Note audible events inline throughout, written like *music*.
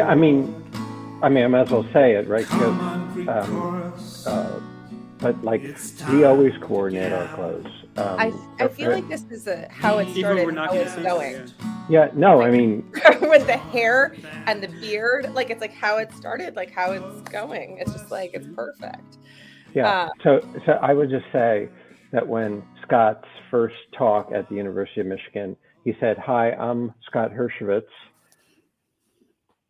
I mean, I mean, I might as well say it, right? Because, um, uh, but like, we always to coordinate our clothes. Um, I, I feel like this is a, how it started, we're not how it's going. Yeah, no, I mean, *laughs* With the hair and the beard, like it's like how it started, like how it's going. It's just like it's perfect. yeah. Uh, so, so I would just say that when Scott's first talk at the University of Michigan, he said, "Hi, I'm Scott Hershovitz."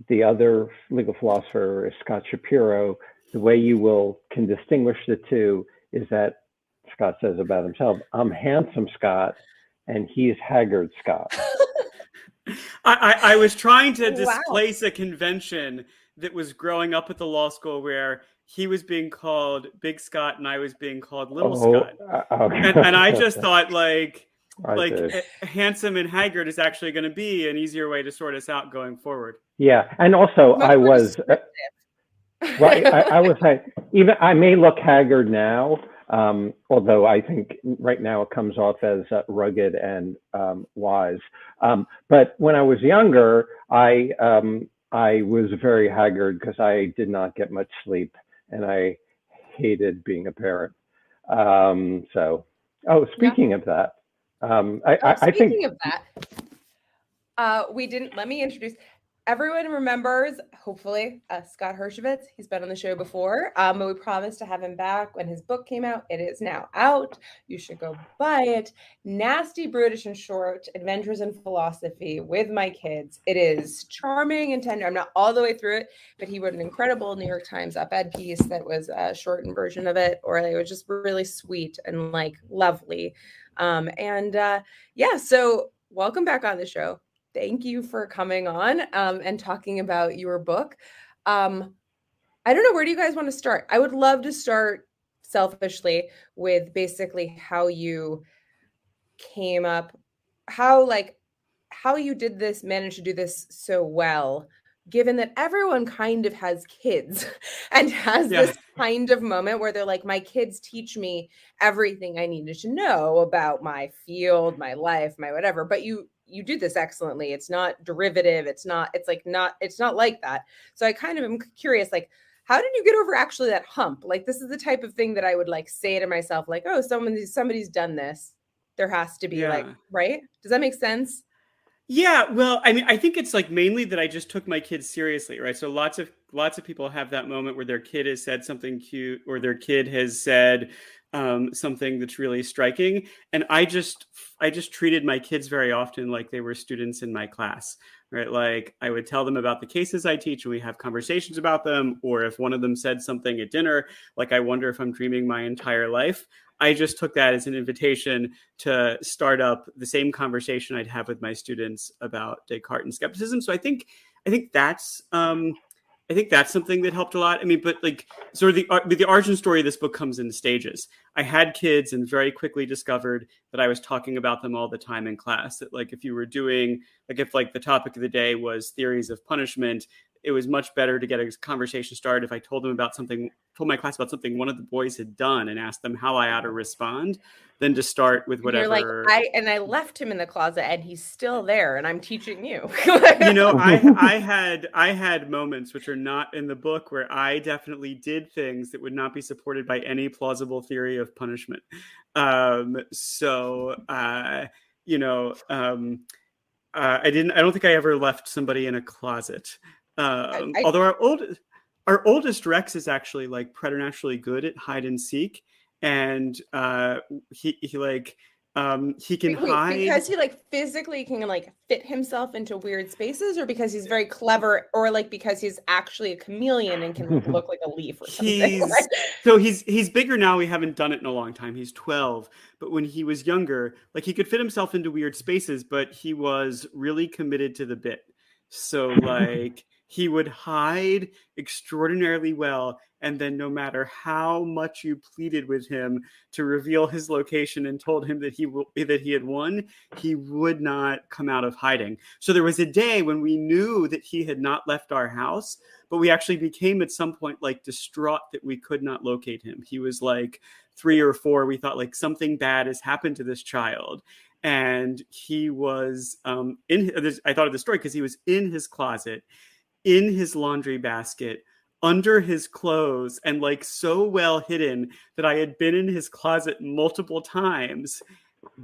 The other legal philosopher is Scott Shapiro. The way you will can distinguish the two is that Scott says about himself, "I'm handsome Scott," and he's haggard Scott. *laughs* I, I, I was trying to Wow. displace a convention that was growing up at the law school where he was being called Big Scott and I was being called Little Scott. uh, okay. And, and I just *laughs* thought like I like did. handsome and haggard is actually going to be an easier way to sort us out going forward. yeah, and also Much I was uh, right. I, I was like, even I may look haggard now, um, although I think right now it comes off as uh, rugged and um, wise. Um, but when I was younger, I um, I was very haggard because I did not get much sleep and I hated being a parent. Um, so, oh, speaking of that, um, I, Oh, I, I think speaking of that, uh, we didn't. Let me introduce. Everyone remembers, hopefully, uh, Scott Hershovitz. He's been on the show before, um, but we promised to have him back when his book came out. It is now out. You should go buy it. Nasty, brutish, and short: Adventures in Philosophy with my kids. It is charming and tender. I'm not all the way through it, but he wrote an incredible New York Times op-ed piece that was a shortened version of it, or it was just really sweet and like lovely. Um, and uh, yeah, so welcome back on the show. Thank you for coming on um, and talking about your book. Um, I don't know, where do you guys want to start? I would love to start selfishly with basically how you came up, how like how you did this, managed to do this so well, given that everyone kind of has kids *laughs* and has Yeah. this kind of moment where they're like, my kids teach me everything I needed to know about my field, my life, my whatever. But you you do this excellently. It's not derivative. It's not, it's like not, it's not like that. So I kind of am curious, like, how did you get over actually that hump? Like, this is the type of thing that I would like say to myself, like, oh, someone somebody's done this. There has to be like, right? Does that make sense? Yeah, well, I mean, I think it's like mainly that I just took my kids seriously, right? So lots of lots of people have that moment where their kid has said something cute or their kid has said um, something that's really striking, and I just I just treated my kids very often like they were students in my class, right? Like I would tell them about the cases I teach, and we have conversations about them. Or if one of them said something at dinner, like I wonder if I'm dreaming my entire life. I just took that as an invitation to start up the same conversation I'd have with my students about Descartes and skepticism. So I think I think that's um, I think that's something that helped a lot. I mean, but like sort of the uh, the origin story of this book comes in stages. I had kids and very quickly discovered that I was talking about them all the time in class. That like if you were doing like if like the topic of the day was theories of punishment, it was much better to get a conversation started if I told them about something, told my class about something one of the boys had done and asked them how I ought to respond, than to start with whatever. You're like. I and I left him in the closet and he's still there and I'm teaching you. you know, *laughs* I I had I had moments which are not in the book where I definitely did things that would not be supported by any plausible theory of punishment. Um, so uh, you know, um, uh, I didn't. I don't think I ever left somebody in a closet. Um, I- although our old our oldest Rex is actually like preternaturally good at hide and seek, and uh, he he like Um, he can wait, hide because he like physically can like fit himself into weird spaces, or because he's very clever, or like because he's actually a chameleon and can *laughs* look like a leaf or something. *laughs* He's so he's he's bigger now. We haven't done it in a long time. He's 12, but when he was younger, like he could fit himself into weird spaces, but he was really committed to the bit. So *laughs* like he would hide extraordinarily well and then no matter how much you pleaded with him to reveal his location and told him that he w- that he had won he would not come out of hiding. So there was a day when we knew that he had not left our house but we actually became at some point like distraught that we could not locate him. He was like 3 or 4 we thought like something bad has happened to this child and he was um, in i thought of the story because he was in his closet in his laundry basket under his clothes and like so well hidden that I had been in his closet multiple times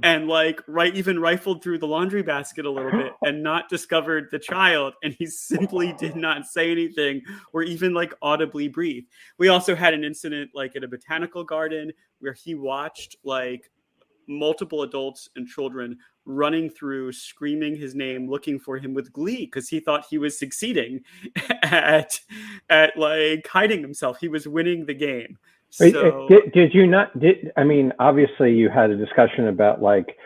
and like right even rifled through the laundry basket a little bit and not discovered the child and he *laughs* simply did not say anything or even like audibly breathe. We also had an incident like at a botanical garden where he watched like multiple adults and children running through screaming his name looking for him with glee because he thought he was succeeding *laughs* at at like hiding himself. He was winning the game. Uh, so did, did you not did i mean obviously you had a discussion about like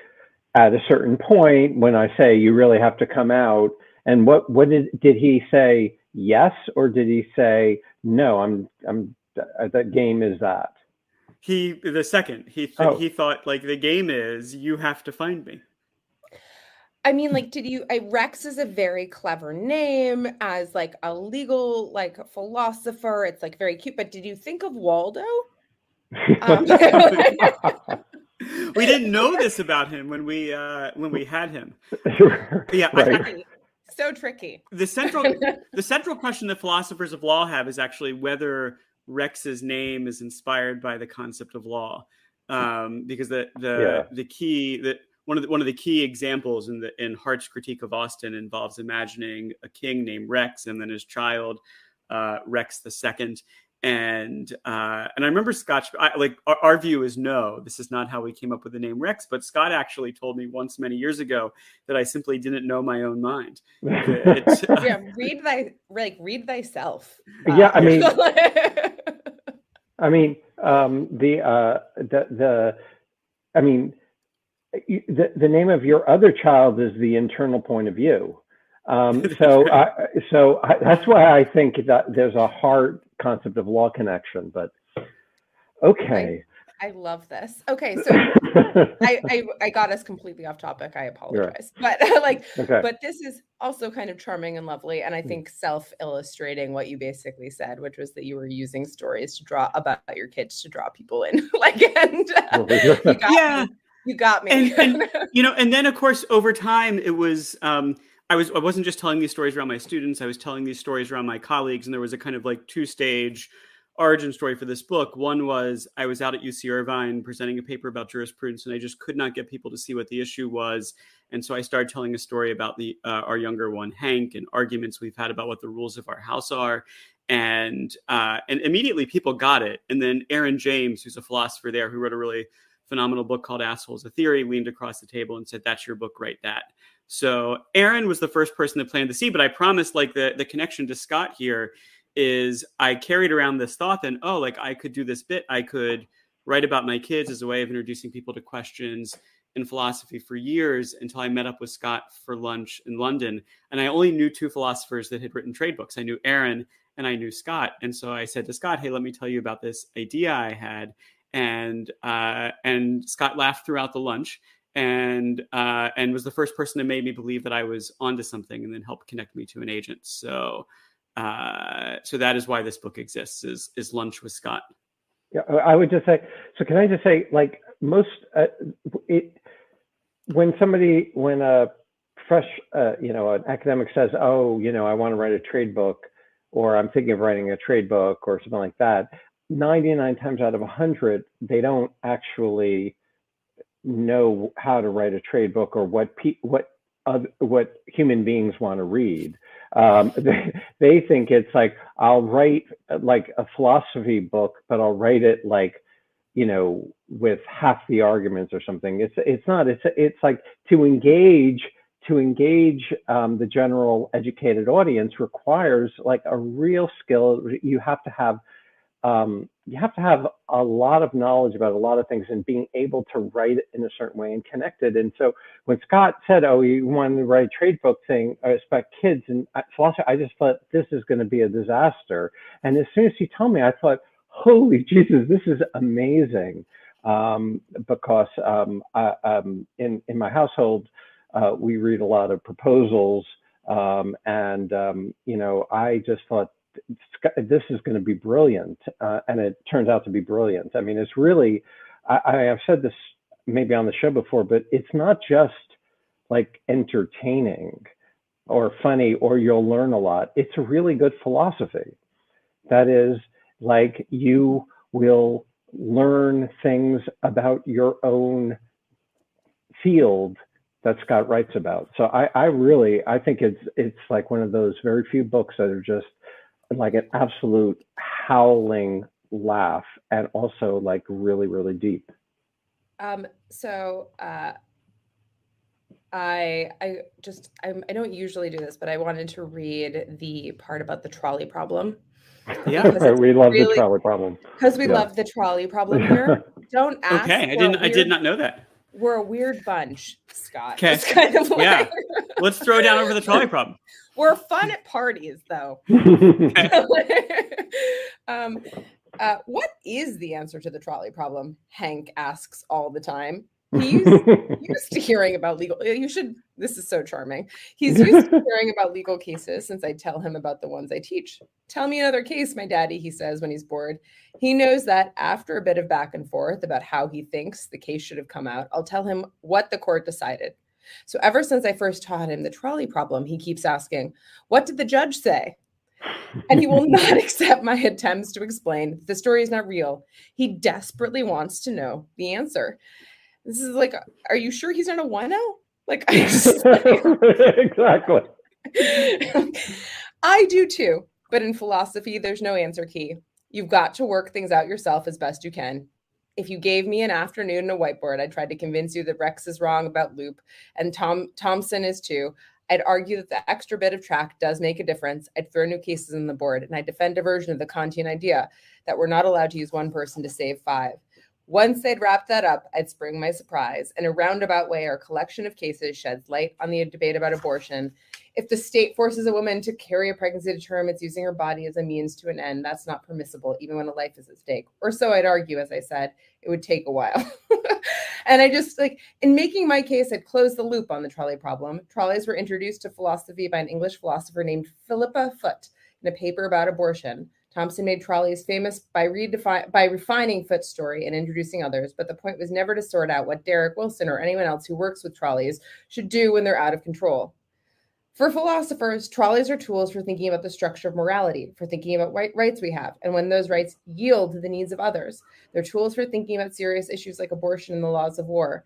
at a certain point when i say you really have to come out and what what did did he say yes or did he say no i'm i'm that game is that he the second he th- Oh. he thought like the game is you have to find me I mean, like, did you? I, Rex is a very clever name as like a legal like philosopher. It's like very cute. But did you think of Waldo? Um, *laughs* we didn't know this about him when we uh when we had him *laughs* yeah I- Right. Tricky. so tricky. the central the central question that philosophers of law have is actually whether Rex's name is inspired by the concept of law, um, because the the Yeah. the key that one of the one of the key examples in the in Hart's critique of Austin involves imagining a king named Rex and then his child uh, Rex the second. And uh, and I remember Scott I, like our, our view is no, this is not how we came up with the name Rex. But Scott actually told me once many years ago that I simply didn't know my own mind. *laughs* That, uh, Yeah, read thy like read thyself. Yeah, I mean- *laughs* I mean, um, the uh, the the, I mean, the the name of your other child is the internal point of view. Um, *laughs* so, I, so I, that's why I think that there's a hard concept of law connection. But okay, I love this. Okay, so *laughs* I, I I got us completely off topic. I apologize, but *laughs* like, okay, but this is also kind of charming and lovely, and I Hmm. think self-illustrating what you basically said, which was that you were using stories to draw about your kids to draw people in. *laughs* like, and uh, you got yeah. me. You got me. And- you know and then of course over time it was um i was i wasn't just telling these stories around my students i was telling these stories around my colleagues and there was a kind of like two stage origin story for this book one was i was out at uc irvine presenting a paper about jurisprudence and i just could not get people to see what the issue was and so i started telling a story about the uh, our younger one hank and arguments we've had about what the rules of our house are and uh, and immediately people got it and then aaron james who's a philosopher there who wrote a really phenomenal book called Assholes a Theory, leaned across the table and said, That's your book, write that. So Aaron was the first person to planted the seed, but I promised like the, the connection to Scott here is I carried around this thought then, oh, like I could do this bit. I could write about my kids as a way of introducing people to questions in philosophy for years until I met up with Scott for lunch in London. And I only knew two philosophers that had written trade books. I knew Aaron and I knew Scott. And so I said to Scott, hey, let me tell you about this idea I had and uh, and Scott laughed throughout the lunch and uh, and was the first person that made me believe that I was onto something and then helped connect me to an agent. So uh, so that is why this book exists is is lunch with Scott. Yeah, I would just say. So can I just say, like most, uh, it when somebody when a fresh, uh, you know, an academic says, "Oh, you know, I want to write a trade book," or "I'm thinking of writing a trade book," or something like that. 99 times out of 100, they don't actually know how to write a trade book or what pe- what other, what human beings want to read. Um, *laughs* they, they think it's like I'll write like a philosophy book, but I'll write it like you know, with half the arguments or something. It's it's not. It's it's like to engage to engage um, the general educated audience requires like a real skill. You have to have um, you have to have a lot of knowledge about a lot of things and being able to write it in a certain way and connect it. And so when Scott said, "Oh, he wanted to write a trade book thing uh, about kids and philosophy," I just thought this is going to be a disaster. And as soon as he told me, I thought, "Holy Jesus, this is amazing!" Um, because um, I, um, in in my household, uh, we read a lot of proposals, um, and um, you know, I just thought this is going to be brilliant, uh, and it turns out to be brilliant. I mean, it's really, I, I have said this maybe on the show before, but it's not just like entertaining or funny or you'll learn a lot. It's a really good philosophy. That is like you will learn things about your own field that Scott writes about. So I, I really I think it's it's like one of those very few books that are just like an absolute howling laugh and also like really really deep. Um so uh I I just I, I don't usually do this, but I wanted to read the part about the trolley problem. Yeah, *laughs* we love really, the trolley problem because we yeah. love the trolley problem here. *laughs* Don't ask. Okay, I didn't. Weird, I did not know that we're a weird bunch, Scott. Okay. Kind of. Yeah. Let's throw down over the trolley problem. We're fun at parties, though. *laughs* *laughs* um, uh, what is the answer to the trolley problem? Hank asks all the time. He's used to hearing about legal. You should. This is so charming. He's used to *laughs* hearing about legal cases since I tell him about the ones I teach. Tell me another case, my daddy. He says when he's bored. He knows that after a bit of back and forth about how he thinks the case should have come out, I'll tell him what the court decided. So ever since I first taught him the trolley problem, he keeps asking, "What did the judge say?" and he will *laughs* not *laughs* accept my attempts to explain the story is not real. He desperately wants to know the answer. This is like, are you sure he's not a wino? Like, *laughs* I just, exactly. I do too. But in philosophy, there's no answer key. You've got to work things out yourself as best you can. If you gave me an afternoon and a whiteboard, I'd try to convince you that Rex is wrong about loop and Tom Thomson is too. I'd argue that the extra bit of track does make a difference. I'd throw new cases on the board and I'd defend a version of the Kantian idea that we're not allowed to use one person to save five. Once they'd wrapped that up, I'd spring my surprise. In a roundabout way, our collection of cases sheds light on the debate about abortion. If the state forces a woman to carry a pregnancy to term, it's using her body as a means to an end. That's not permissible, even when a life is at stake. Or so I'd argue, as I said, it would take a while. *laughs* and I just like, in making my case, I'd close the loop on the trolley problem. Trolleys were introduced to philosophy by an English philosopher named Philippa Foot in a paper about abortion. Thomson made trolleys famous by, redefi- by refining Foot's story and introducing others, but the point was never to sort out what Derek Wilson or anyone else who works with trolleys should do when they're out of control. For philosophers, trolleys are tools for thinking about the structure of morality, for thinking about what rights we have, and when those rights yield to the needs of others. They're tools for thinking about serious issues like abortion and the laws of war.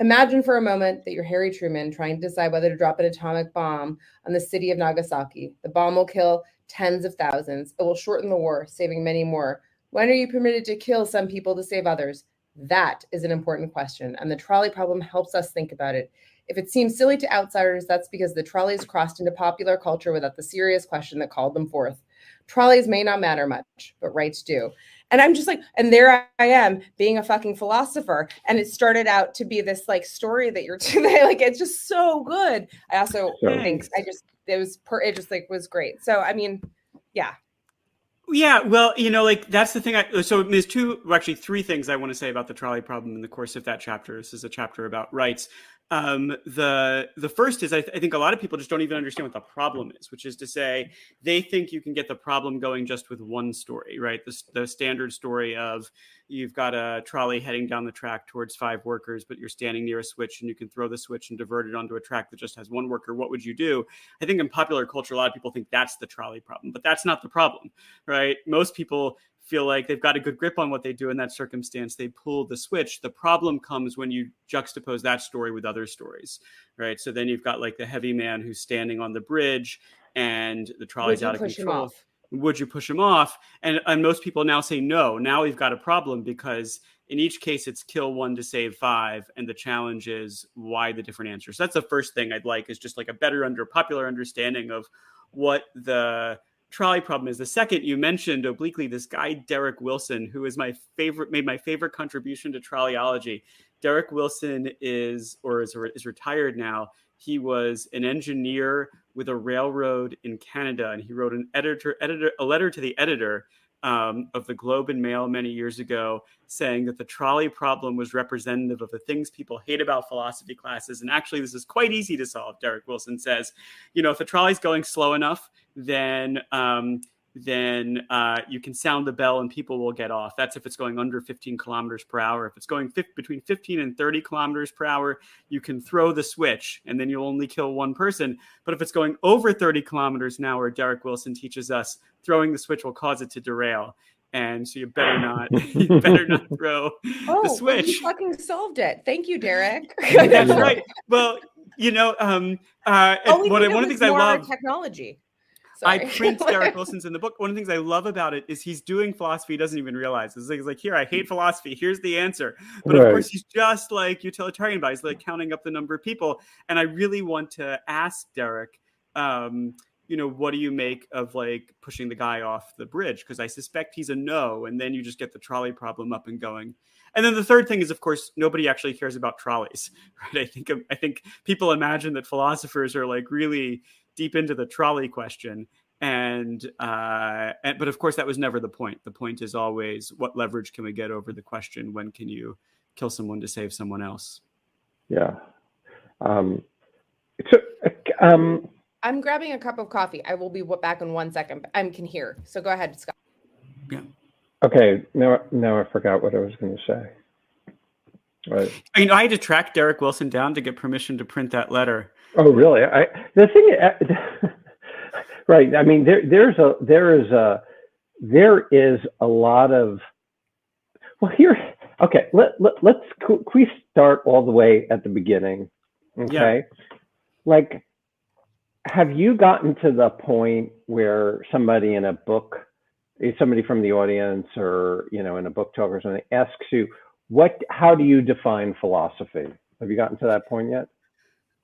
Imagine for a moment that you're Harry Truman trying to decide whether to drop an atomic bomb on the city of Nagasaki. The bomb will kill tens of thousands. It will shorten the war, saving many more. When are you permitted to kill some people to save others? That is an important question, and the trolley problem helps us think about it. If it seems silly to outsiders, that's because the trolleys crossed into popular culture without the serious question that called them forth. Trolleys may not matter much, but rights do. And I'm just like, and there I am being a fucking philosopher. And it started out to be this like story that you're *laughs* today. like, it's just so good. I also think I just it was per it just like was great. So I mean, yeah. Yeah, well, you know, like that's the thing. I so there's two, actually three things I want to say about the trolley problem in the course of that chapter. This is a chapter about rights. Um, the the first is I, th- I, think a lot of people just don't even understand what the problem is, which is to say they think you can get the problem going just with one story, right? The, the standard story of you've got a trolley heading down the track towards five workers, but you're standing near a switch and you can throw the switch and divert it onto a track that just has one worker. What would you do? I think in popular culture, a lot of people think that's the trolley problem, but that's not the problem, right? Most people feel like they've got a good grip on what they do in that circumstance, they pull the switch. The problem comes when you juxtapose that story with other stories, right? So then you've got like the heavy man who's standing on the bridge and the trolley's out of control. Would you push him off? And, and most people now say no. Now we've got a problem because in each case, it's kill one to save five, and the challenge is why the different answers. So that's the first thing I'd like is just like a better under popular understanding of what the trolley problem is. The second you mentioned obliquely this guy Derek Wilson, who is my favorite, made my favorite contribution to trolleyology. Derek Wilson is or is, is retired now. He was an engineer with a railroad in Canada, and he wrote an editor, editor, a letter to the editor um, of the Globe and Mail many years ago, saying that the trolley problem was representative of the things people hate about philosophy classes. And actually, this is quite easy to solve. Derek Wilson says, you know, if the trolley's going slow enough, then um, then uh, you can sound the bell and people will get off. That's if it's going under 15 kilometers per hour. If it's going fi- between 15 and 30 kilometers per hour, you can throw the switch and then you'll only kill one person. But if it's going over 30 kilometers an hour, Derek Wilson teaches us throwing the switch will cause it to derail. And so you better not, *laughs* you better not *laughs* throw oh, the switch. You fucking solved it. Thank you, Derek. *laughs* That's right. Well, you know, um, uh, oh, one, one of the things I love technology. Sorry. I print *laughs* Derek Wilson's in the book. One of the things I love about it is he's doing philosophy he doesn't even realize. It's like, he's like, here, I hate philosophy. Here's the answer. But right. of course, he's just like utilitarian, but he's like counting up the number of people. And I really want to ask Derek, um, you know, what do you make of like pushing the guy off the bridge? Because I suspect he's a no. And then you just get the trolley problem up and going. And then the third thing is, of course, nobody actually cares about trolleys, *laughs* right? I think I think people imagine that philosophers are like really deep into the trolley question. And, uh, and but of course that was never the point. The point is always what leverage can we get over the question? When can you kill someone to save someone else? Yeah. Um, so um, i'm grabbing a cup of coffee. I will be back in one second i can hear. So go ahead scott. Yeah. Okay. Now now i forgot what i was going to say. Right. I know, I had to track Derek Wilson down to get permission to print that letter. Oh, really? I the thing, uh, *laughs* right? I mean, there there's a there is a there is a lot of well here. Okay, let, let let's we start all the way at the beginning? Okay, yeah. like have you gotten to the point where somebody in a book somebody from the audience or you know in a book talk or something asks you what how do you define philosophy have you gotten to that point yet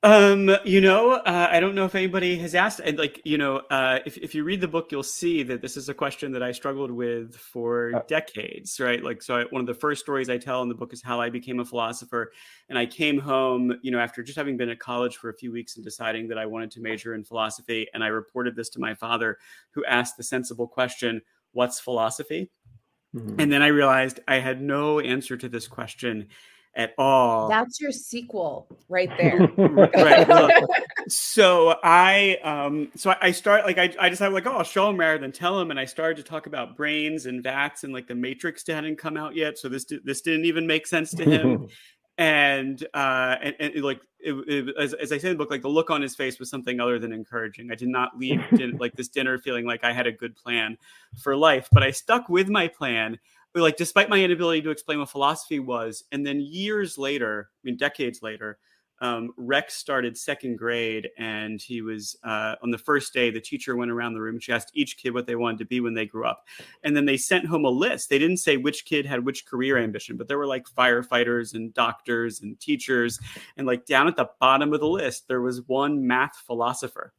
um, you know, uh, I don't know if anybody has asked. And Like, you know, uh, if if you read the book, you'll see that this is a question that I struggled with for uh, decades, right? Like, so I, one of the first stories I tell in the book is how I became a philosopher, and I came home, you know, after just having been at college for a few weeks and deciding that I wanted to major in philosophy, and I reported this to my father, who asked the sensible question, "What's philosophy?" Mm-hmm. And then I realized I had no answer to this question at all. That's your sequel right *laughs* there. right. *laughs* Well, so I um so I start like I, I decided like oh I'll show him rather than tell him and I started to talk about brains and vats and like the Matrix hadn't come out yet so this this didn't even make sense to him *laughs* and uh and, and like it, it, as, as I say in the book like the look on his face was something other than encouraging. I did not leave din- like this dinner feeling like I had a good plan for life but I stuck with my plan like despite my inability to explain what philosophy was and then years later i mean decades later um, rex started second grade and he was uh, on the first day the teacher went around the room she asked each kid what they wanted to be when they grew up. And then they sent home a list. They didn't say which kid had which career ambition but there were like firefighters and doctors and teachers and like down at the bottom of the list there was one math philosopher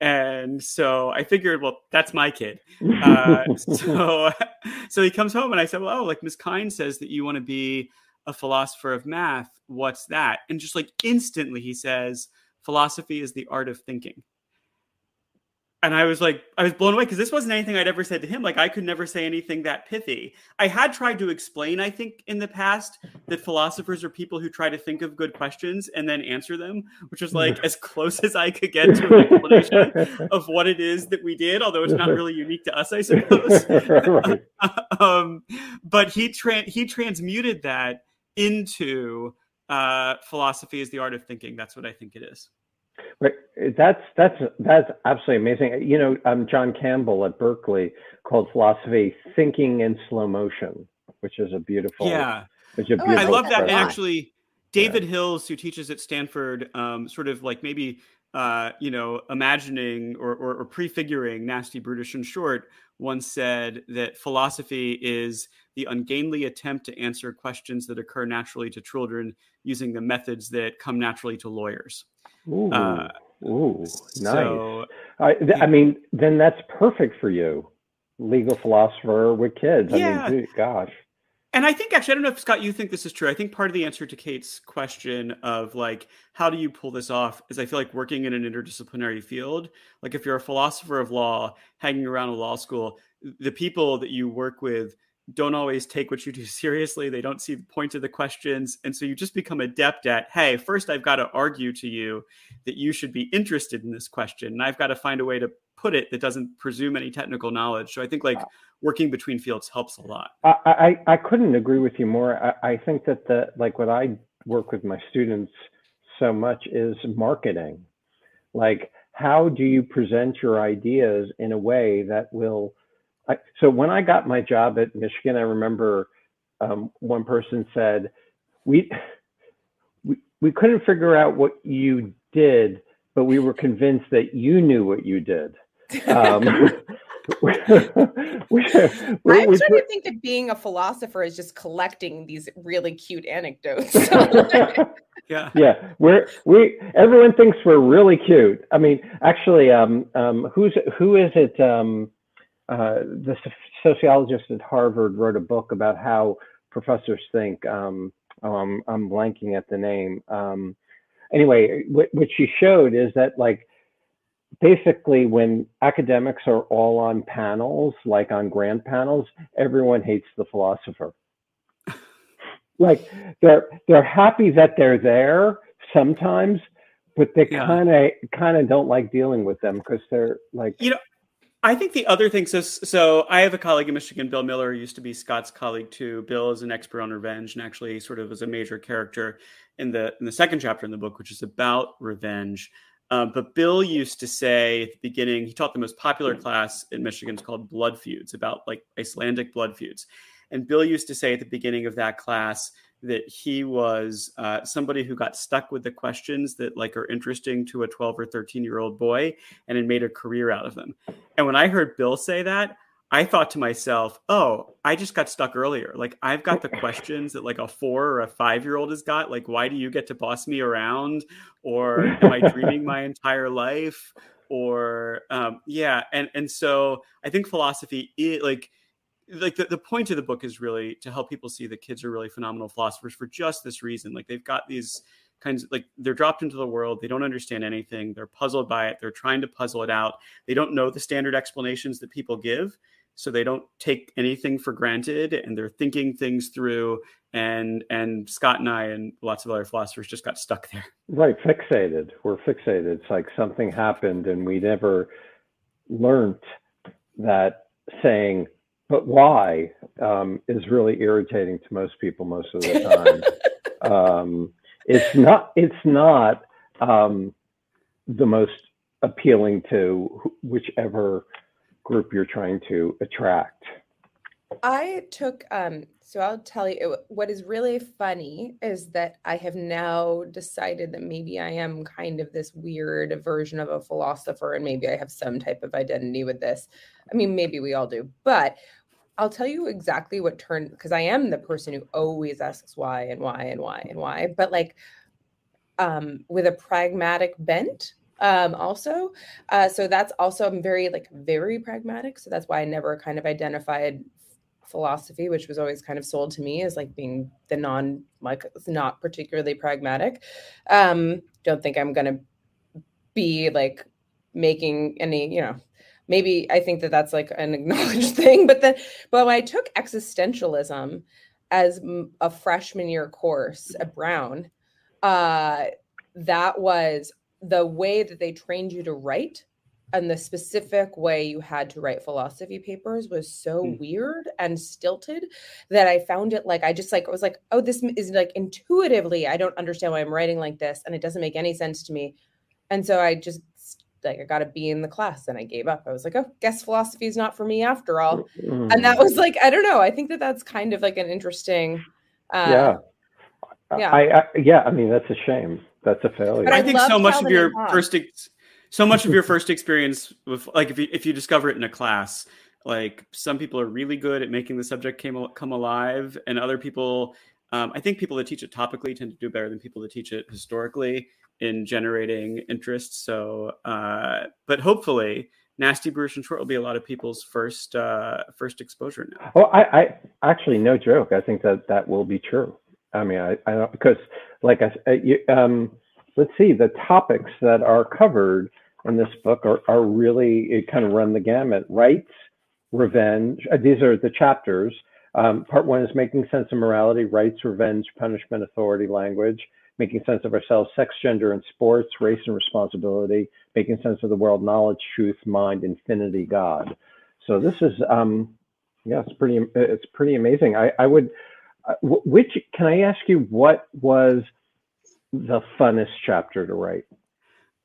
and so I figured, well, that's my kid. *laughs* Uh, so, *laughs* so he comes home and I said, well, oh, like Miss Kine says that you want to be a philosopher of math. What's that? And just like instantly he says, philosophy is the art of thinking and I was like, I was blown away because this wasn't anything I'd ever said to him. Like, I could never say anything that pithy. I had tried to explain, I think, in the past that philosophers are people who try to think of good questions and then answer them, which was like *laughs* as close as I could get to an explanation of what it is that we did, although it's not really unique to us, I suppose. *laughs* *laughs* um, but he tra- he transmuted that into uh, philosophy is the art of thinking. That's what I think it is. Right. That's that's that's absolutely amazing. You know, um, John Campbell at Berkeley called philosophy thinking in slow motion, which is a beautiful. Yeah. A beautiful I love that. And actually, David yeah. Hills, who teaches at Stanford, um, sort of like maybe uh, you know, imagining or, or, or, prefiguring nasty, brutish, and short, once said that philosophy is the ungainly attempt to answer questions that occur naturally to children using the methods that come naturally to lawyers. Ooh, Uh, ooh, nice. So, I, th- I mean, then that's perfect for you, legal philosopher with kids. Yeah. I mean, dude, gosh. and I think actually, I don't know if Scott, you think this is true. I think part of the answer to Kate's question of like, how do you pull this off is I feel like working in an interdisciplinary field, like if you're a philosopher of law hanging around a law school, the people that you work with don't always take what you do seriously. They don't see the point of the questions. And so you just become adept at, hey, first I've got to argue to you that you should be interested in this question. And I've got to find a way to put it that doesn't presume any technical knowledge. So I think like working between fields helps a lot. I, I, I couldn't agree with you more. I, I think that the like what I work with my students so much is marketing. Like, how do you present your ideas in a way that will? I, so when I got my job at Michigan, I remember um, one person said, "We we we couldn't figure out what you did, but we were convinced that you knew what you did." Um, we, *laughs* we, I'm we- starting to think that being a philosopher is just collecting these really cute anecdotes. *laughs* Yeah. yeah, we're we everyone thinks we're really cute. I mean, actually, um, um, who's who is it? Um, uh, the sociologist at Harvard wrote a book about how professors think. Um, um, I'm blanking at the name. Um, anyway, what, what she showed is that like basically when academics are all on panels, like on grand panels, everyone hates the philosopher. *laughs* like they're they're happy that they're there sometimes, but they kind of kind of don't like dealing with them because they're like You know, I think the other thing, so so I have a colleague in Michigan, Bill Miller, used to be Scott's colleague too. Bill is an expert on revenge and actually sort of was a major character in the in the second chapter in the book, which is about revenge. Um, but Bill used to say at the beginning, he taught the most popular class in Michigan. It's called Blood Feuds, about like Icelandic blood feuds. And Bill used to say at the beginning of that class that he was uh, somebody who got stuck with the questions that like are interesting to a 12 or 13 year old boy and had made a career out of them. And when I heard Bill say that, I thought to myself, oh, I just got stuck earlier. Like I've got the questions that like a four or a five year old has got. Like, why do you get to boss me around? Or am I dreaming my entire life? Or um, yeah, and and so I think philosophy is like like the, the point of the book is really to help people see that kids are really phenomenal philosophers for just this reason. Like they've got these kinds of like they're dropped into the world they don't understand anything they're puzzled by it they're trying to puzzle it out they don't know the standard explanations that people give so they don't take anything for granted and they're thinking things through and and scott and i and lots of other philosophers just got stuck there right fixated. We're fixated. It's like something happened and we never learned that saying but why um, is really irritating to most people most of the time. *laughs* um, it's not. It's not um, the most appealing to whichever group you're trying to attract. I took um so I'll tell you what is really funny is that I have now decided that maybe I am kind of this weird version of a philosopher and maybe I have some type of identity with this. I mean maybe we all do. But I'll tell you exactly what turned because I am the person who always asks why and why and why and why, but like um with a pragmatic bent um also uh so that's also i'm very like very pragmatic so that's why i never kind of identified philosophy which was always kind of sold to me as like being the non like not particularly pragmatic um don't think i'm gonna be like making any you know maybe i think that that's like an *laughs* acknowledged thing but then but when i took existentialism as a freshman year course at brown uh that was the way that they trained you to write and the specific way you had to write philosophy papers was so Mm. weird and stilted that I found it like I just like I was like, oh, this is like intuitively I don't understand why I'm writing like this, and it doesn't make any sense to me. And so I just like I got to be in the class, and I gave up. I was like, oh, guess philosophy is not for me after all. And that was like I don't know. I think that that's kind of like an interesting. Uh, yeah. yeah. I, I yeah. I mean, that's a shame. That's a failure. But I I think so much of your first ex- so much of your *laughs* first experience with like if you if you discover it in a class like some people are really good at making the subject came, come alive and other people um, i think people that teach it topically tend to do better than people that teach it historically in generating interest. So uh, but hopefully nasty brutish and short will be a lot of people's first uh, first exposure now. Oh I, I actually no joke. I think that that will be true. I mean i, I don't because like i uh, you, um let's see the topics that are covered in this book are, are really it kind of run the gamut. Rights revenge. Uh, these are the chapters. Um, part one is making sense of morality, rights, revenge, punishment, authority, language, making sense of ourselves, sex, gender, and sports, race and responsibility, making sense of the world, knowledge, truth, mind, infinity, God. So this is, um, yeah, it's pretty, it's pretty amazing. I, I would, uh, which can I ask you, what was the funnest chapter to write?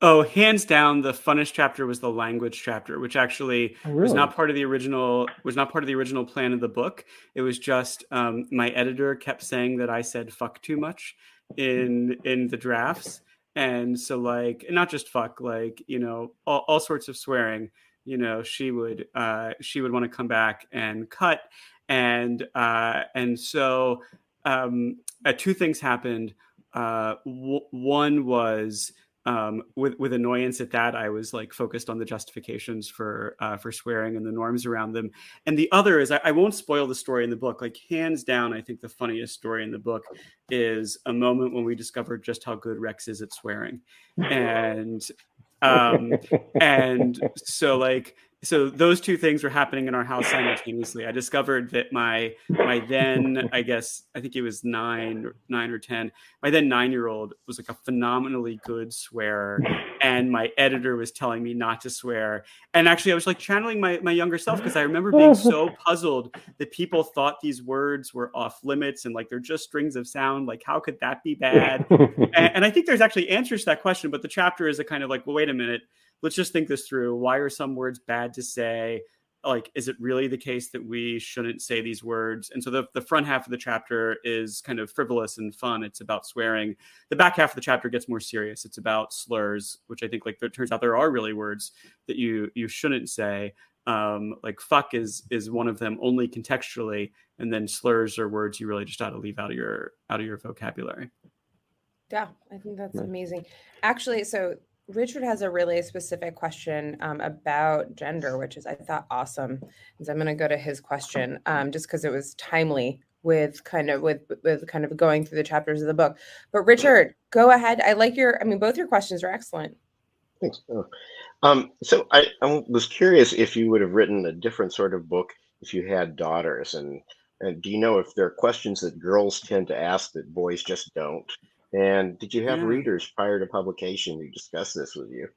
Oh, hands down, the funnest chapter was the language chapter, which actually oh, really? was not part of the original was not part of the original plan of the book. It was just um, my editor kept saying that I said "fuck" too much in in the drafts, and so like not just "fuck," like you know all, all sorts of swearing. You know, she would uh, she would want to come back and cut, and uh, and so um, uh, two things happened. Uh, w- one was um, with with annoyance at that, I was like focused on the justifications for uh, for swearing and the norms around them. And the other is I, I, won't spoil the story in the book. Like hands down, I think the funniest story in the book is a moment when we discovered just how good Rex is at swearing, and um, and so like so those two things were happening in our house simultaneously. I discovered that my my then I guess I think he was nine nine or ten. My then nine year old was like a phenomenally good swearer, and my editor was telling me not to swear. And actually, I was like channeling my my younger self because I remember being *laughs* so puzzled that people thought these words were off limits and like they're just strings of sound. Like how could that be bad? *laughs* and, and I think there's actually answers to that question, but the chapter is a kind of like, well, wait a minute let's just think this through. Why are some words bad to say? Like, is it really the case that we shouldn't say these words? And so the, the front half of the chapter is kind of frivolous and fun. It's about swearing. The back half of the chapter gets more serious. It's about slurs, which I think like it turns out there are really words that you you shouldn't say. Um, like fuck is is one of them only contextually, and then slurs are words you really just ought to leave out of your out of your vocabulary. Yeah, I think that's amazing. Actually, so Richard has a really specific question um, about gender, which is I thought awesome. So I'm going to go to his question um, just because it was timely with kind of with with kind of going through the chapters of the book. But Richard, go ahead. I like your. I mean, both your questions are excellent. Thanks. Um, so I, I was curious if you would have written a different sort of book if you had daughters, and, and do you know if there are questions that girls tend to ask that boys just don't? And did you have yeah. readers prior to publication who discuss this with you?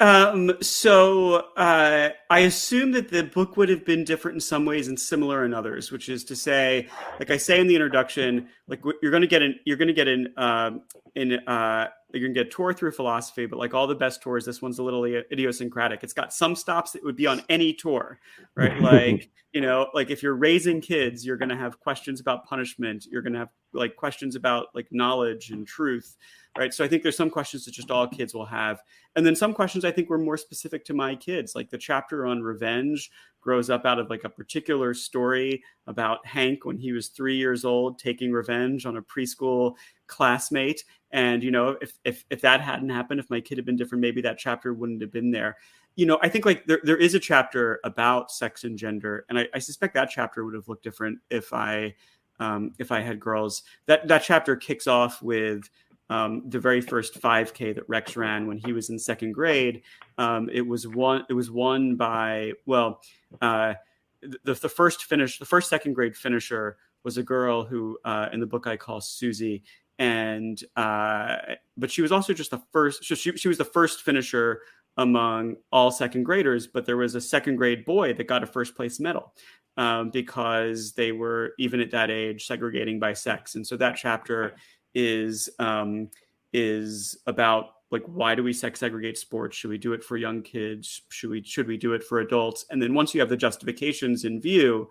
Um, so uh, I assume that the book would have been different in some ways and similar in others, which is to say, like I say in the introduction, like you're going to get an you're going to get an uh, in uh, you're gonna get a tour through philosophy, but like all the best tours, this one's a little idiosyncratic. It's got some stops that would be on any tour, right? *laughs* Like you know, like if you're raising kids, you're gonna have questions about punishment. You're gonna have like questions about like knowledge and truth, right? So I think there's some questions that just all kids will have, and then some questions I think were more specific to my kids, like the chapter on revenge grows up out of like a particular story about Hank when he was three years old taking revenge on a preschool classmate. And you know if if if that hadn't happened if my kid had been different maybe that chapter wouldn't have been there. You know i think like there, there is a chapter about sex and gender and I, I suspect that chapter would have looked different if i um, if i had girls. That that chapter kicks off with um, the very first 5k that rex ran when he was in second grade. Um, it was one it was won by well uh, the, the first finish the first second grade finisher was a girl who uh, in the book i call susie. And uh, but she was also just the first. So she she was the first finisher among all second graders, but there was a second grade boy that got a first place medal um, because they were even at that age segregating by sex, and so that chapter is um, is about like why do we sex segregate sports? Should we do it for young kids? Should we should we do it for adults? And then once you have the justifications in view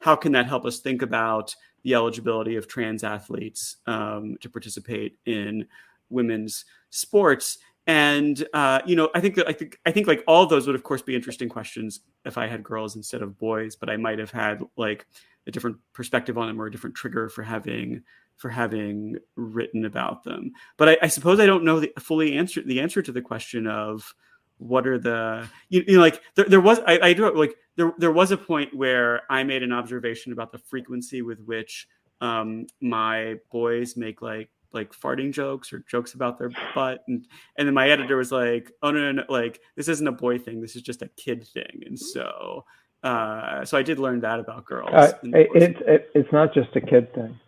how can that help us think about the eligibility of trans athletes um, to participate in women's sports. And uh, you know, I think that I think I think like all those would of course be interesting questions if I had girls instead of boys, but I might have had like a different perspective on them or a different trigger for having for having written about them. But I, I suppose I don't know the fully answer the answer to the question of what are the you, you know like there, there was I, I do like there there was a point where I made an observation about the frequency with which um, my boys make like like farting jokes or jokes about their butt and and then my editor was like oh no no no like this isn't a boy thing this is just a kid thing. And so uh so i did learn that about girls uh, it, it, it, it's not just a kid thing.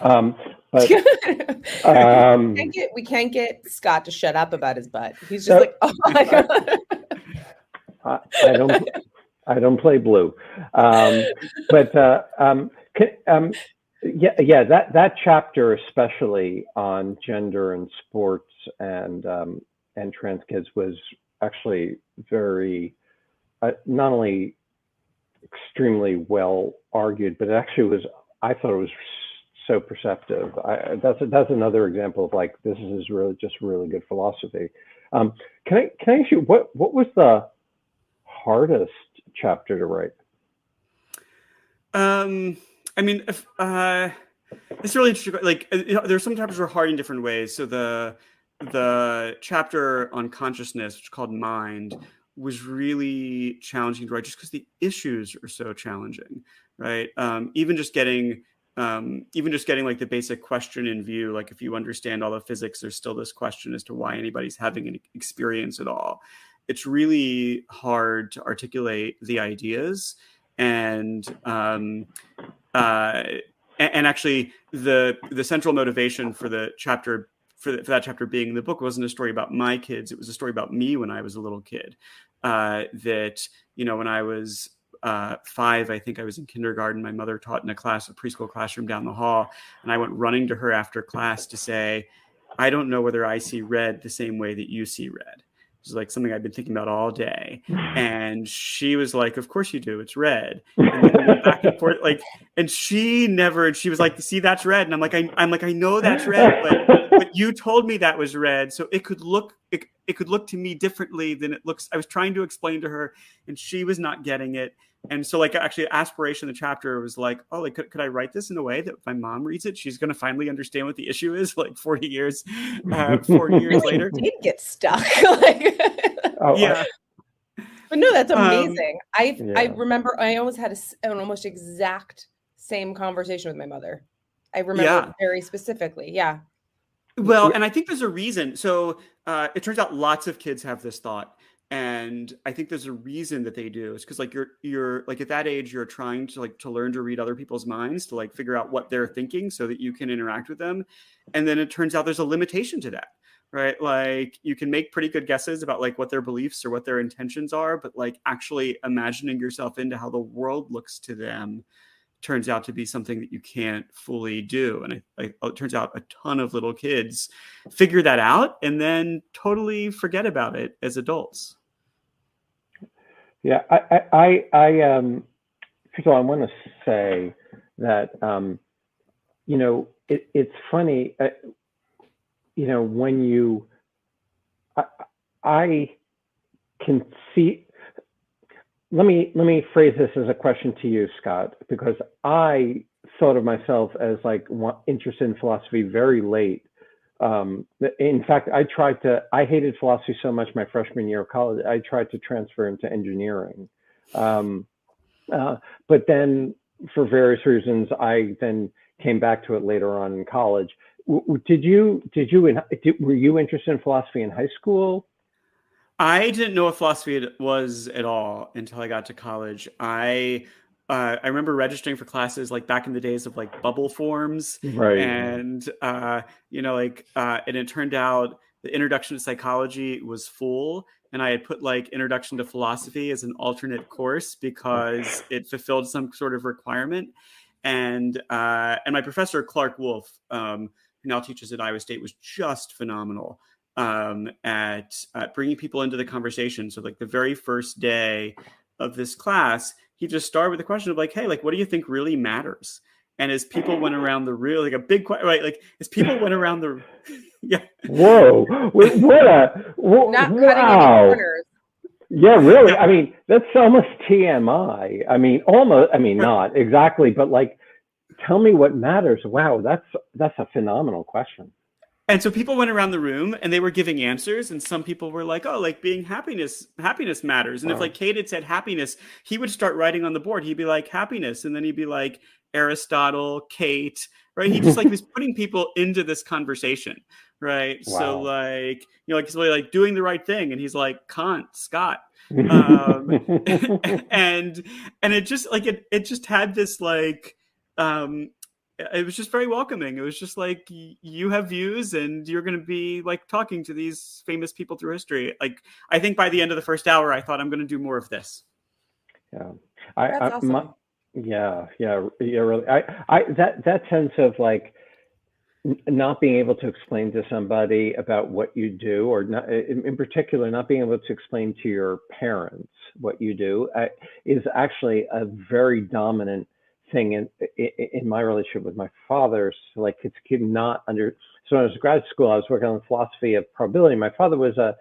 Um *laughs* but um, we, can't get, we can't get scott to shut up about his butt. He's just like oh my *laughs* god. I, I don't i don't play blue. Um but uh um, can, um yeah, yeah, that that chapter, especially on gender and sports and um, and trans kids, was actually very uh, not only extremely well argued, but it actually was. I thought it was so perceptive. I, that's that's another example of like this is really just really good philosophy. Um, can I can I ask you what what was the hardest chapter to write? Um I mean, if, uh, it's really interesting. Like, uh, there's some chapters are hard in different ways. So the the chapter on consciousness, which is called Mind, was really challenging to write just because the issues are so challenging, right? Um, even just getting um, even just getting like the basic question in view, like if you understand all the physics, there's still this question as to why anybody's having an experience at all. It's really hard to articulate the ideas and um, uh, and, actually the the central motivation for the chapter for, the, for, that chapter being in the book wasn't a story about my kids. It was a story about me when i was a little kid. Uh, that you know when i was uh, five i think i was in kindergarten my mother taught in a class a preschool classroom down the hall and i went running to her after class to say i don't know whether i see red the same way that you see red like something I'd been thinking about all day. *laughs* And she was like, Of course you do, it's red. *laughs* And back and forth, like, and she never, she was like, See, that's red. And I'm like, I, am like, I know that's red, but, but you told me that was red. So it could look, it, it could look to me differently than it looks. I was trying to explain to her, and she was not getting it and so like actually aspiration the chapter was like oh like could, could i write this in a way that if my mom reads it she's going to finally understand what the issue is *laughs* like 40 years uh, *laughs* 40 years later. did get stuck *laughs* like oh, yeah. But no that's um, amazing. Um, i yeah. i remember i almost had a, an almost exact same conversation with my mother. I remember yeah. very specifically yeah. Well and i think there's a reason. So uh, it turns out lots of kids have this thought and i think there's a reason that they do is because like you're you're like at that age you're trying to like to learn to read other people's minds to like figure out what they're thinking so that you can interact with them. And then it turns out there's a limitation to that right? Like you can make pretty good guesses about like what their beliefs or what their intentions are but like actually imagining yourself into how the world looks to them turns out to be something that you can't fully do. And I, I, it turns out a ton of little kids figure that out and then totally forget about it as adults. Yeah i i i, um first of all i want to say that um you know it, it's funny uh, you know when you I, I can see let me let me phrase this as a question to you, Scott, because I thought of myself as like interested in philosophy very late. Um, in fact, I tried to. I hated philosophy so much my freshman year of college. I tried to transfer into engineering, um, uh, but then for various reasons, I then came back to it later on in college. W- did you? Did you? Did, were you interested in philosophy in high school? I didn't know what philosophy was at all until I got to college. I uh, I remember registering for classes like back in the days of like bubble forms, right? And uh, you know, like, uh, and it turned out the introduction to psychology was full, and I had put like introduction to philosophy as an alternate course because it fulfilled some sort of requirement. And uh, and my professor Clark Wolf, um, who now teaches at Iowa State, was just phenomenal um, at, at bringing people into the conversation. So, like the very first day of this class, he just started with the question of like, "Hey, like, what do you think really matters?" And as people went around the room, like a big question, right? Like as people went around the *laughs* Yeah. Whoa! Wait, What a wh- Not cutting any wow! corners. Yeah, really. I mean, that's almost TMI. I mean, almost. I mean, not exactly, but like, tell me what matters. Wow, that's that's a phenomenal question. And so people went around the room and they were giving answers, and some people were like, "Oh, like being happiness, happiness matters." And if like Kate had said happiness, he would start writing on the board. He'd be like happiness, and then he'd be like Aristotle, Kate, right? He just like was *laughs* putting people into this conversation, right? So like you know, like he's really like doing the right thing, and he's like Kant, Scott, *laughs* um, *laughs* and and it just like it it just had this like um it was just very welcoming it was just like you have views and you're going to be like talking to these famous people through history like i think by the end of the first hour i thought i'm going to do more of this yeah, I, That's I awesome. my, yeah, yeah, yeah. Really, I, I that that sense of like not being able to explain to somebody about what you do, or not, in, in particular, not being able to explain to your parents what you do, uh, is actually a very dominant thing in, in my relationship with my father. Like it's not under. So when I was in grad school, I was working on the philosophy of probability. My father was a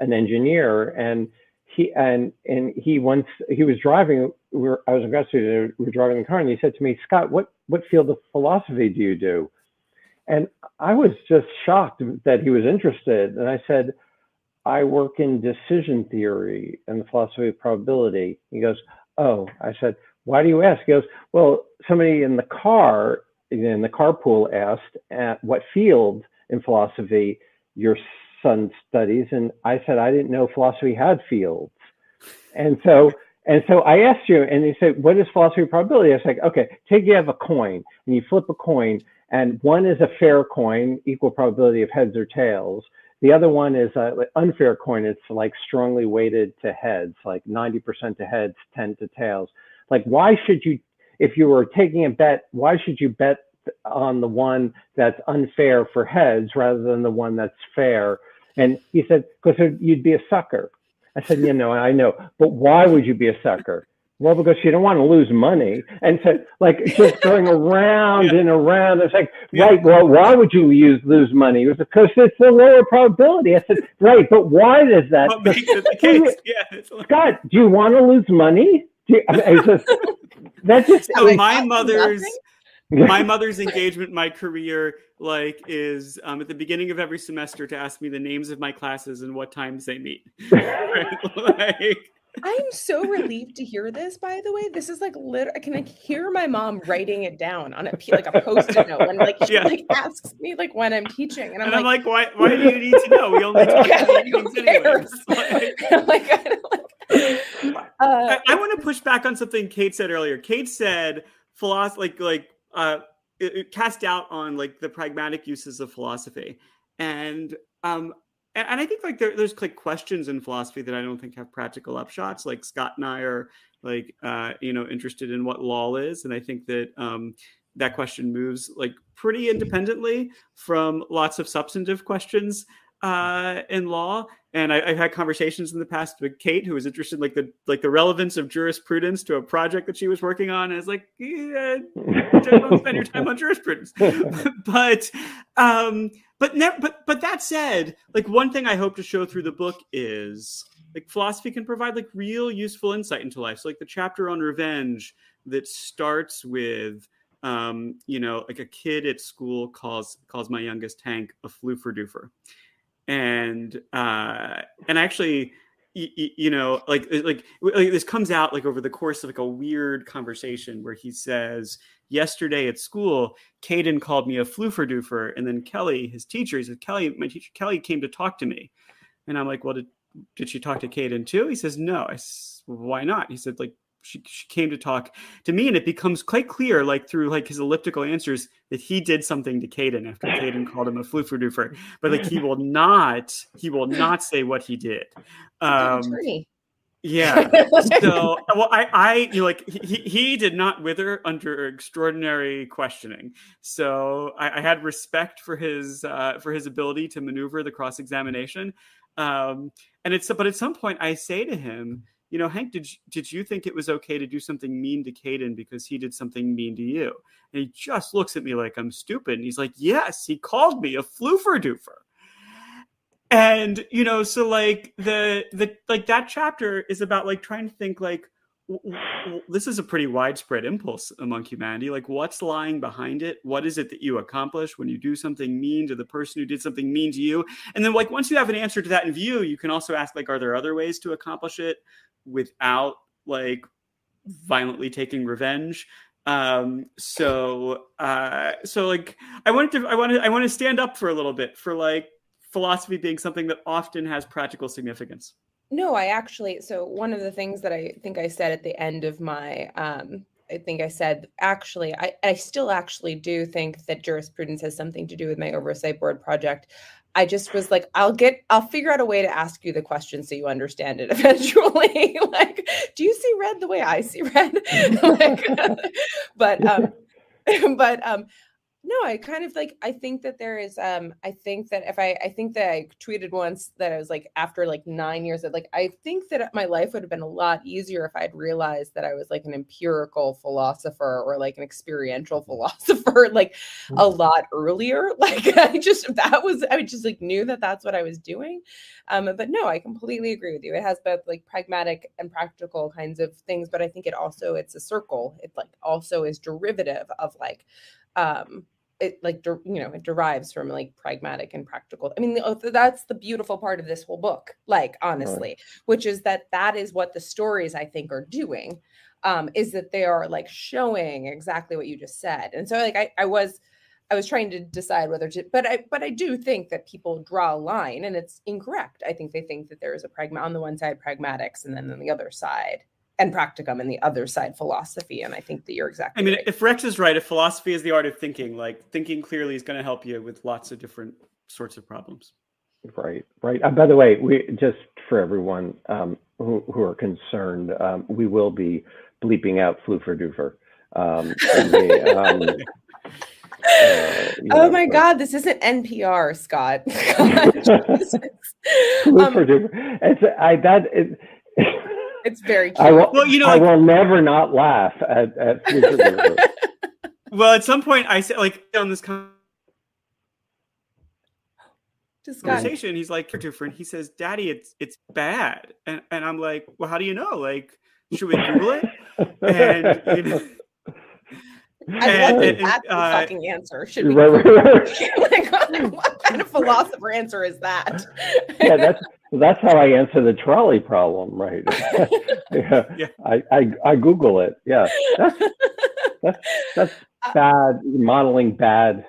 an engineer, and he and and he once he was driving. We were, I was in grad student. We were driving the car, and he said to me, "Scott, what what field of philosophy do you do?" And I was just shocked that he was interested. And I said, "I work in decision theory and the philosophy of probability." He goes, "Oh," I said, "Why do you ask?" He goes, "Well, somebody in the car in the carpool asked at what field in philosophy your son studies? And i said i didn't know philosophy had fields. And so and so i asked you and he said what is philosophy of probability? I was like okay take you have a coin and you flip a coin and one is a fair coin equal probability of heads or tails. The other one is an unfair coin. It's like strongly weighted to heads like 90% to heads 10 to tails like why should you if you were taking a bet why should you bet on the one that's unfair for heads rather than the one that's fair and he said, because you'd be a sucker. I said, you know, I know, but why would you be a sucker? Well, because you don't want to lose money. And so, like, just going *laughs* around Yeah. and around. It's like, Yeah. right, well, why would you use, lose money? It was because it's a lower probability. I said, right, but why does that? what makes it the *laughs* Well, case yeah Scott, do you want to lose money? Do I mean, it's just, that just, so my *laughs* mother's my mother's engagement my career like is um, at the beginning of every semester to ask me the names of my classes and what times they meet *laughs* Right? *laughs* like I'm so relieved to hear this. By the way, this is like lit. I can like hear my mom writing it down on a like a post-it note, and like she Yeah. like asks me like when I'm teaching, and I'm and I'm like, like, why? Why do you need to know? We only talk *laughs* Yeah, about like, meetings who anyways. *laughs* Like, *laughs* like, I like uh, I, I want to push back on something Kate said earlier. Kate said philosophy, like like uh, it, it cast doubt on like the pragmatic uses of philosophy, and um, and, and I think like there, there's like questions in philosophy that I don't think have practical upshots. Like Scott and I are like uh, you know interested in what law is, and I think that um, that question moves like pretty independently from lots of substantive questions uh, in law. And I, I've had conversations in the past with Kate, who was interested in like the like the relevance of jurisprudence to a project that she was working on. And I was like, yeah, don't spend your time on *laughs* jurisprudence. *laughs* but um, but never, but but that said, like one thing I hope to show through the book is like philosophy can provide like real useful insight into life. So like the chapter on revenge that starts with um, you know, like a kid at school calls calls my youngest Hank a floofer doofer, and uh, and actually, y- y- you know, like like like this comes out like over the course of like a weird conversation where he says, yesterday at school, Caden called me a floofer doofer, and then Kelly, his teacher, he said, Kelly, my teacher Kelly came to talk to me, and I'm like, well, did did she talk to Caden too? He says, no. I why not? He said, like she, she came to talk to me and it becomes quite clear like through like his elliptical answers that he did something to Caden after Caden called him a floofer doofer but like he will not he will not say what he did. Um yeah. So well i i you know like he he did not wither under extraordinary questioning. So i, I had respect for his uh for his ability to maneuver the cross examination um and it's but at some point i say to him you know, Hank, did you, did you think it was okay to do something mean to Caden because he did something mean to you? And he just looks at me like I'm stupid. And he's like, yes, he called me a floofer doofer. and you know so like the the like that chapter is about like trying to think like this is a pretty widespread impulse among humanity like what's lying behind it what is it that you accomplish when you do something mean to the person who did something mean to you and then like once you have an answer to that in view you can also ask like are there other ways to accomplish it without like violently taking revenge um so uh so like i wanted to i wanted i want to stand up for a little bit for like philosophy being something that often has practical significance. No, I actually so one of the things that I think I said at the end of my um I think I said actually I, I still actually do think that jurisprudence has something to do with my oversight board project. I just was like, I'll get, I'll figure out a way to ask you the question so you understand it *laughs* eventually. *laughs* like, do you see red the way I see red? *laughs* like, but, um, but, um, no i kind of like i think that there is um i think that if i i think that i tweeted once that i was like after like nine years of like i think that my life would have been a lot easier if i'd realized that i was like an empirical philosopher or like an experiential *laughs* philosopher like a mm. lot earlier. *laughs* Like i just that was i just like knew that that's what i was doing. Um but no i completely agree with you. It has both like pragmatic and practical kinds of things but i think it also it's a circle. It like also is derivative of like um it like you know it derives from like pragmatic and practical i mean that's the beautiful part of this whole book like honestly right. which is that that is what the stories i think are doing um is that they are like showing exactly what you just said and so like i, I was i was trying to decide whether to but i but i do think that people draw a line and it's incorrect i think they think that there is a pragma on the one side pragmatics and then on the other side and practicum and the other side philosophy and i think that you're exactly i mean right. if rex is right if philosophy is the art of thinking like thinking clearly is going to help you with lots of different sorts of problems right right uh, by the way we just for everyone um, who, who are concerned um, we will be bleeping out floofer um, the, um, *laughs* uh, oh my God, this isn't NPR, Scott. *laughs* *laughs* um, it's I that it, it's very cute. I will, well, you know, I like, will never not laugh at, at *laughs* Well, at some point, I said, like, on this conversation, he's like, different. He says, Daddy, it's it's bad. And, and I'm like, Well, how do you know? Like, should we Google it? And, you know, I love and, that uh, fucking answer. Should be right, right, *laughs* like, what kind of philosopher answer is that? yeah, that's that's how I answer the trolley problem, right? *laughs* yeah, yeah. I, I I Google it. Yeah, that's that's, that's uh, bad modeling. Bad.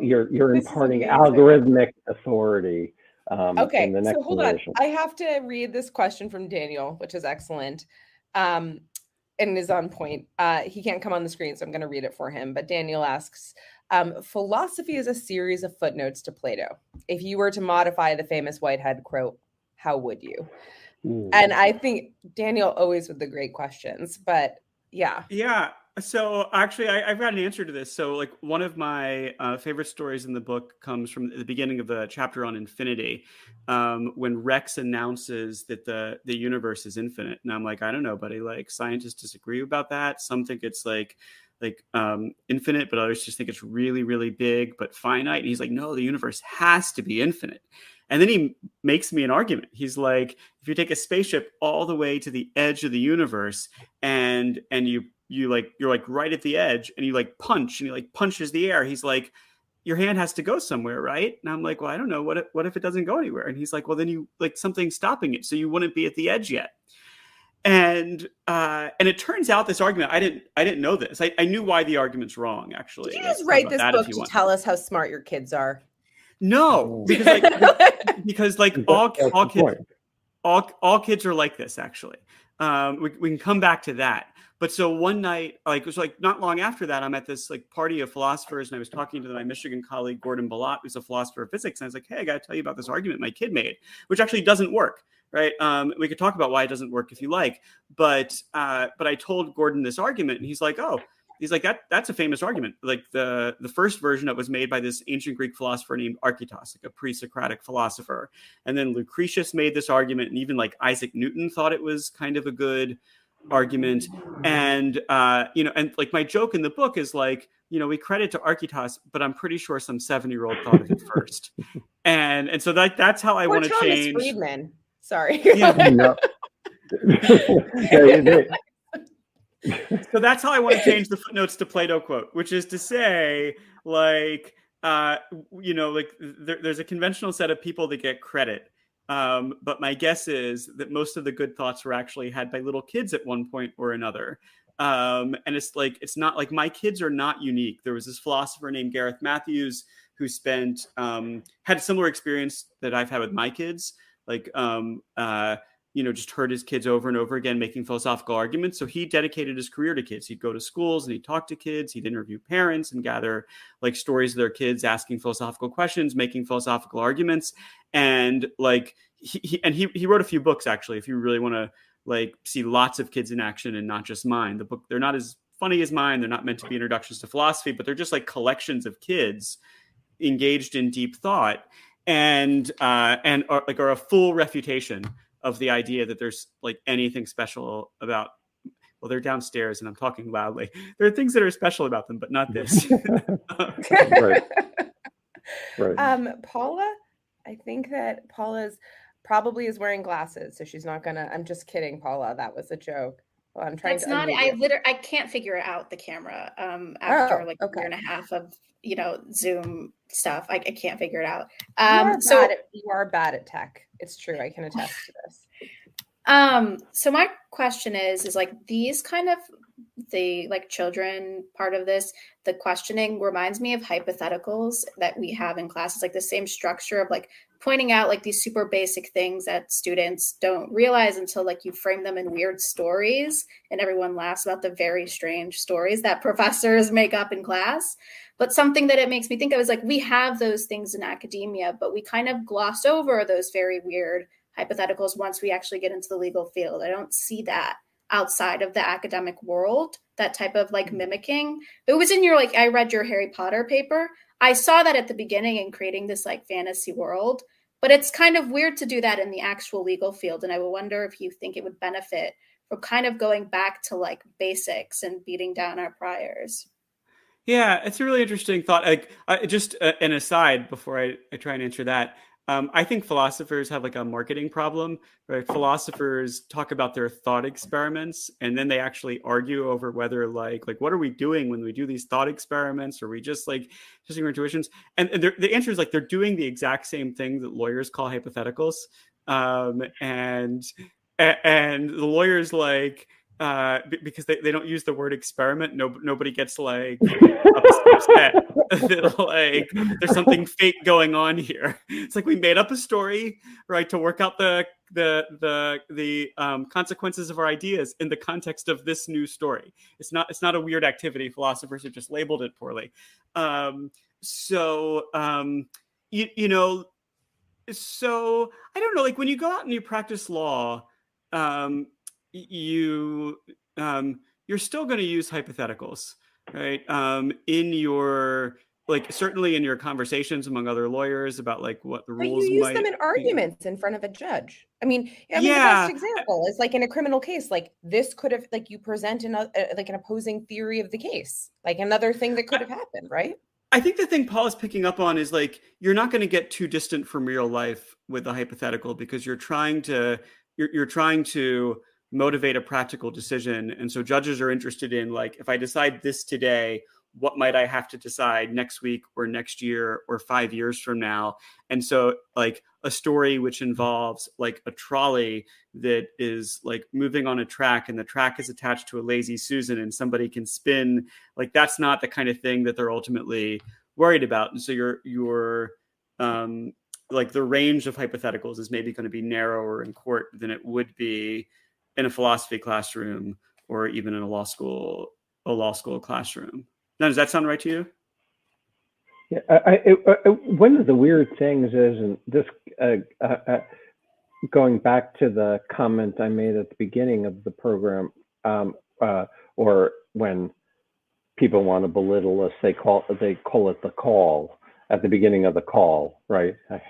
You're you're imparting algorithmic authority. Um, okay, so hold generation. on. I have to read this question from Daniel, which is excellent. Um, and is on point. Uh, he can't come on the screen, so I'm going to read it for him. But Daniel asks um, Philosophy is a series of footnotes to Plato. If you were to modify the famous Whitehead quote, how would you? Ooh. And I think Daniel always with the great questions, but yeah. Yeah. So actually, I, have got an answer to this. So, like, one of my uh, favorite stories in the book comes from the beginning of the chapter on infinity, um, when Rex announces that the the universe is infinite, and I'm like, I don't know, buddy. Like, scientists disagree about that. Some think it's like like um, infinite, but others just think it's really, really big but finite. And he's like, no, the universe has to be infinite. And then he makes me an argument. He's like, if you take a spaceship all the way to the edge of the universe and and you you like you're like right at the edge and you like punch and he like punches the air he's like your hand has to go somewhere right and i'm like well i don't know what if, what if it doesn't go anywhere and he's like well then you like something stopping it so you wouldn't be at the edge yet and uh and it turns out this argument i didn't i didn't know this. I, I knew why the argument's wrong actually did you just write this book to want. tell us how smart your kids are? No because like *laughs* because like all, all kids all, all kids are like this actually. Um we, we can come back to that. But so one night, like it was like not long after that, I'm at this like party of philosophers, and I was talking to my Michigan colleague Gordon Belot, who's a philosopher of physics, and I was like, "Hey, I got to tell you about this argument my kid made, which actually doesn't work." Right? Um, we could talk about why it doesn't work if you like, but uh, but I told Gordon this argument, and he's like, "Oh." He's like that. That's a famous argument. Like the the first version that was made by this ancient Greek philosopher named Archytas, like a pre-Socratic philosopher, and then Lucretius made this argument, and even like Isaac Newton thought it was kind of a good argument and uh you know and like my joke in the book is like you know we credit to archytas but i'm pretty sure some seven year old thought of it first and and so that that's how i want to change Friedman. Sorry. *laughs* Yeah. No. *laughs* They- they- so that's how I want to change the footnotes to Plato quote, which is to say, like, uh, you know, like there, there's a conventional set of people that get credit. Um, but my guess is that most of the good thoughts were actually had by little kids at one point or another. Um, and it's like, it's not like my kids are not unique. There was this philosopher named Gareth Matthews who spent, um, had a similar experience that I've had with my kids. Like, um, uh, you know, just heard his kids over and over again making philosophical arguments. So he dedicated his career to kids. He'd go to schools and he'd talk to kids. He'd interview parents and gather like stories of their kids asking philosophical questions, making philosophical arguments. And like, he, he and he, he wrote a few books actually, if you really want to like see lots of kids in action and not just mine. The book, they're not as funny as mine. They're not meant to be introductions to philosophy, but they're just like collections of kids engaged in deep thought and uh, and are, like are a full refutation of the idea that there's like anything special about well they're downstairs and i'm talking loudly there are things that are special about them but not this *laughs* Right. right. *laughs* um, Paula, I think that Paula's probably is wearing glasses, so she's not gonna. I'm just kidding, Paula. That was a joke. Well, I'm trying It's to. not. I literally I can't figure out the camera. Um, after Oh, like okay. a year and a half of you know Zoom stuff, I, I can't figure it out. You Um, so at, you are bad at tech. It's true. I can attest to this. Um, so my question is, is like these kind of the like children part of this, the questioning reminds me of hypotheticals that we have in classes, like the same structure of like pointing out like these super basic things that students don't realize until like you frame them in weird stories and everyone laughs about the very strange stories that *laughs* professors make up in class. But something that it makes me think of is like we have those things in academia, but we kind of gloss over those very weird hypotheticals once we actually get into the legal field. I don't see that outside of the academic world, that type of like mm. mimicking. It was in your like I read your Harry Potter paper. I saw that at the beginning in creating this like fantasy world, but it's kind of weird to do that in the actual legal field and I wonder if you think it would benefit from kind of going back to like basics and beating down our priors. Yeah, it's a really interesting thought. Like, I, just uh, an aside before I, I try and answer that. Um, I think philosophers have like a marketing problem, right? Philosophers talk about their thought experiments, and then they actually argue over whether, like, like what are we doing when we do these thought experiments? Are we just like testing our intuitions? And, and the answer is like they're doing the exact same thing that lawyers call hypotheticals, um, and and the lawyers like uh, b- because they, they don't use the word experiment. No, nobody gets like upset that *laughs* *laughs* like there's something fake going on here. It's like we made up a story, right, to work out the the the the um, consequences of our ideas in the context of this new story. It's not it's not a weird activity. Philosophers have just labeled it poorly. Um, so um, you you know, so I don't know. Like when you go out and you practice law, um, you um, you're still going to use hypotheticals, right? Um, in your like certainly in your conversations among other lawyers about like what the rules. But you use might them in arguments in front of a judge. I mean, I mean, Yeah. the best example is like in a criminal case, like this could have, like you present an, uh, like an opposing theory of the case, like another thing that could have happened, right? I think the thing Paul is picking up on is like you're not going to get too distant from real life with the hypothetical because you're trying to you're, you're trying to motivate a practical decision. And so judges are interested in like if I decide this today what might I have to decide next week or next year or 5 years from now? And so like a story which involves like a trolley that is like moving on a track and the track is attached to a lazy susan and somebody can spin like that's not the kind of thing that they're ultimately worried about. And so your your um like the range of hypotheticals is maybe going to be narrower in court than it would be in a philosophy classroom or even in a law school a law school classroom now does that sound right to you Yeah, I, it- uh, one of the weird things is, and this uh, uh, uh, going back to the comment I made at the beginning of the program, um, uh, or when people want to belittle us, they call they call it the call at the beginning of the call, right? I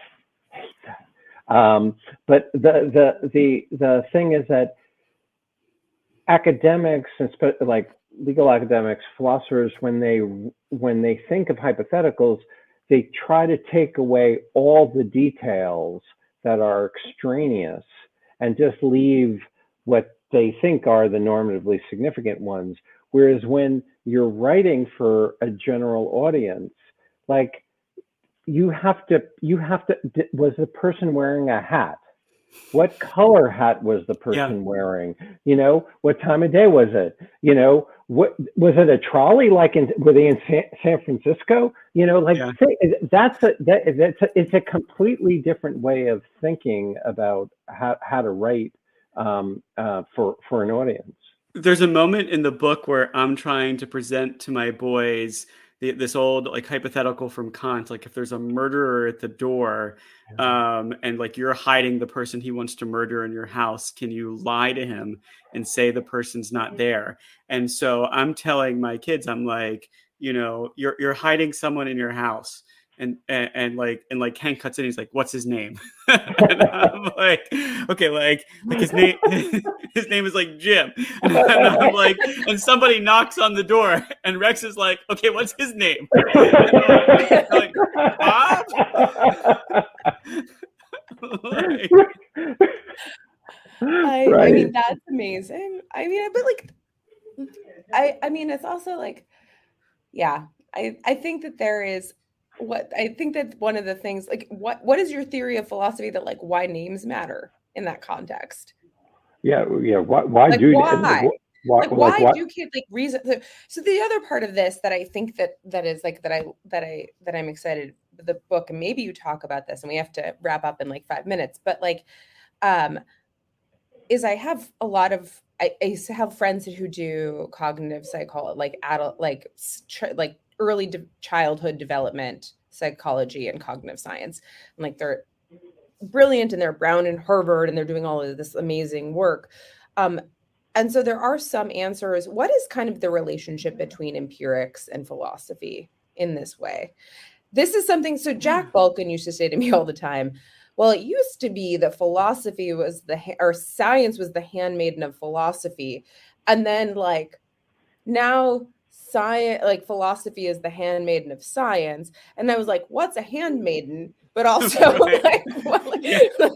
hate that. Um, but the the the the thing is that academics and spe- like legal academics, philosophers, when they when they think of hypotheticals, they try to take away all the details that are extraneous and just leave what they think are the normatively significant ones. Whereas when you're writing for a general audience, like you have to, you have to, was the person wearing a hat? What color hat was the person yeah. wearing? You know, what time of day was it? You know, what was it a trolley like in were they in San, San Francisco? You know, like yeah. that's a that, that's a, it's a completely different way of thinking about how how to write um, uh, for for an audience. There's a moment in the book where I'm trying to present to my boys the, this old like hypothetical from Kant, like if there's a murderer at the door, um, and like you're hiding the person he wants to murder in your house, can you lie to him and say the person's not there? And so I'm telling my kids, I'm like, you know, you're you're hiding someone in your house and, and, and like and like Hank cuts in. He's like, "What's his name?" *laughs* and *laughs* I'm like, "Okay, like like his name *laughs* his name is like Jim." And I'm like, and somebody knocks on the door, and Rex is like, "Okay, what's his name?" like, like, Bob. like, I, right. I mean, that's amazing. I mean, but like, I I mean, it's also like, yeah, I I think that there is what I think that one of the things like what what is your theory of philosophy that like why names matter in that context? Yeah, yeah. Why why like, do why? Why, like, why, like, do kids like reason so, so the other part of this that I think that that is like that I that I that I'm excited the book and maybe you talk about this and we have to wrap up in like five minutes but like um is I have a lot of I, I have friends who do cognitive psychology like adult like like early de- childhood development psychology and cognitive science. And like they're brilliant and they're Brown and Harvard and they're doing all of this amazing work. Um, and so there are some answers. What is kind of the relationship between empirics and philosophy in this way? This is something. So Jack hmm. Balkin used to say to me *laughs* all the time, well, it used to be that philosophy was the or science was the handmaiden of philosophy, and then like now science like philosophy is the handmaiden of science. And i was like what's a handmaiden? But also *laughs* like, what, yeah. like,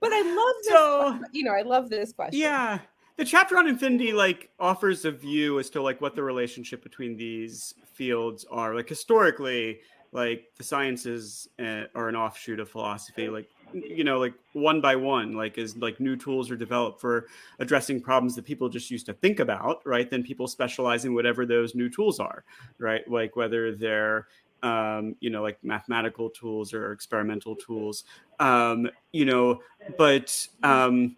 but i love this so, you know i love this question. Yeah. The chapter on infinity like offers a view as to like what the relationship between these fields are. Like historically like the sciences uh, are an offshoot of philosophy. Like you know like one by one like as like new tools are developed for addressing problems that people just used to think about right? Then people specialize in whatever those new tools are right? Like whether they're um, you know like mathematical tools or experimental tools. Um, you know but um,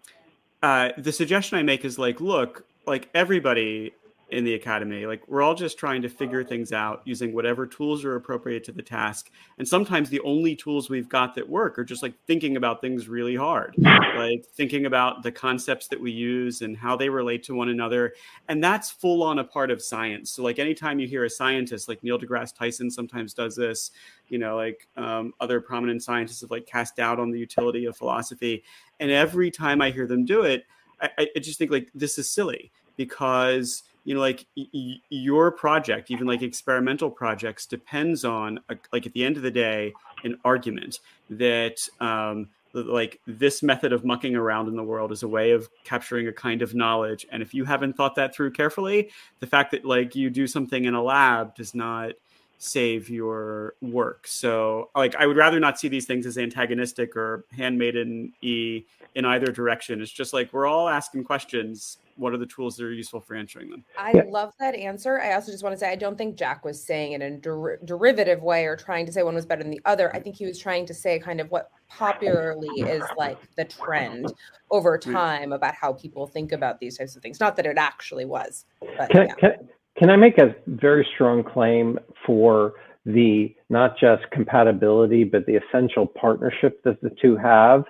uh, the suggestion i make is like look like everybody in the academy. Like we're all just trying to figure things out using whatever tools are appropriate to the task. And sometimes the only tools we've got that work are just like thinking about things really hard, like thinking about the concepts that we use and how they relate to one another. And that's full on a part of science. So like anytime you hear a scientist like Neil deGrasse Tyson sometimes does this, you know, like um, other prominent scientists have like cast doubt on the utility of philosophy. And every time I hear them do it, I, I just think like this is silly because you know like y- your project even like experimental projects depends on a, like at the end of the day an argument that um, like this method of mucking around in the world is a way of capturing a kind of knowledge. And if you haven't thought that through carefully the fact that like you do something in a lab does not save your work so like i would rather not see these things as antagonistic or handmaiden e in either direction it's just like we're all asking questions what are the tools that are useful for answering them? I love that answer. I also just want to say I don't think Jack was saying it in a der- derivative way or trying to say one was better than the other. I think he was trying to say kind of what popularly is like the trend over mm. time about how people think about these types of things. Not that it actually was, but can, yeah. can, can I make a very strong claim for the not just compatibility, but the essential partnership that the two have?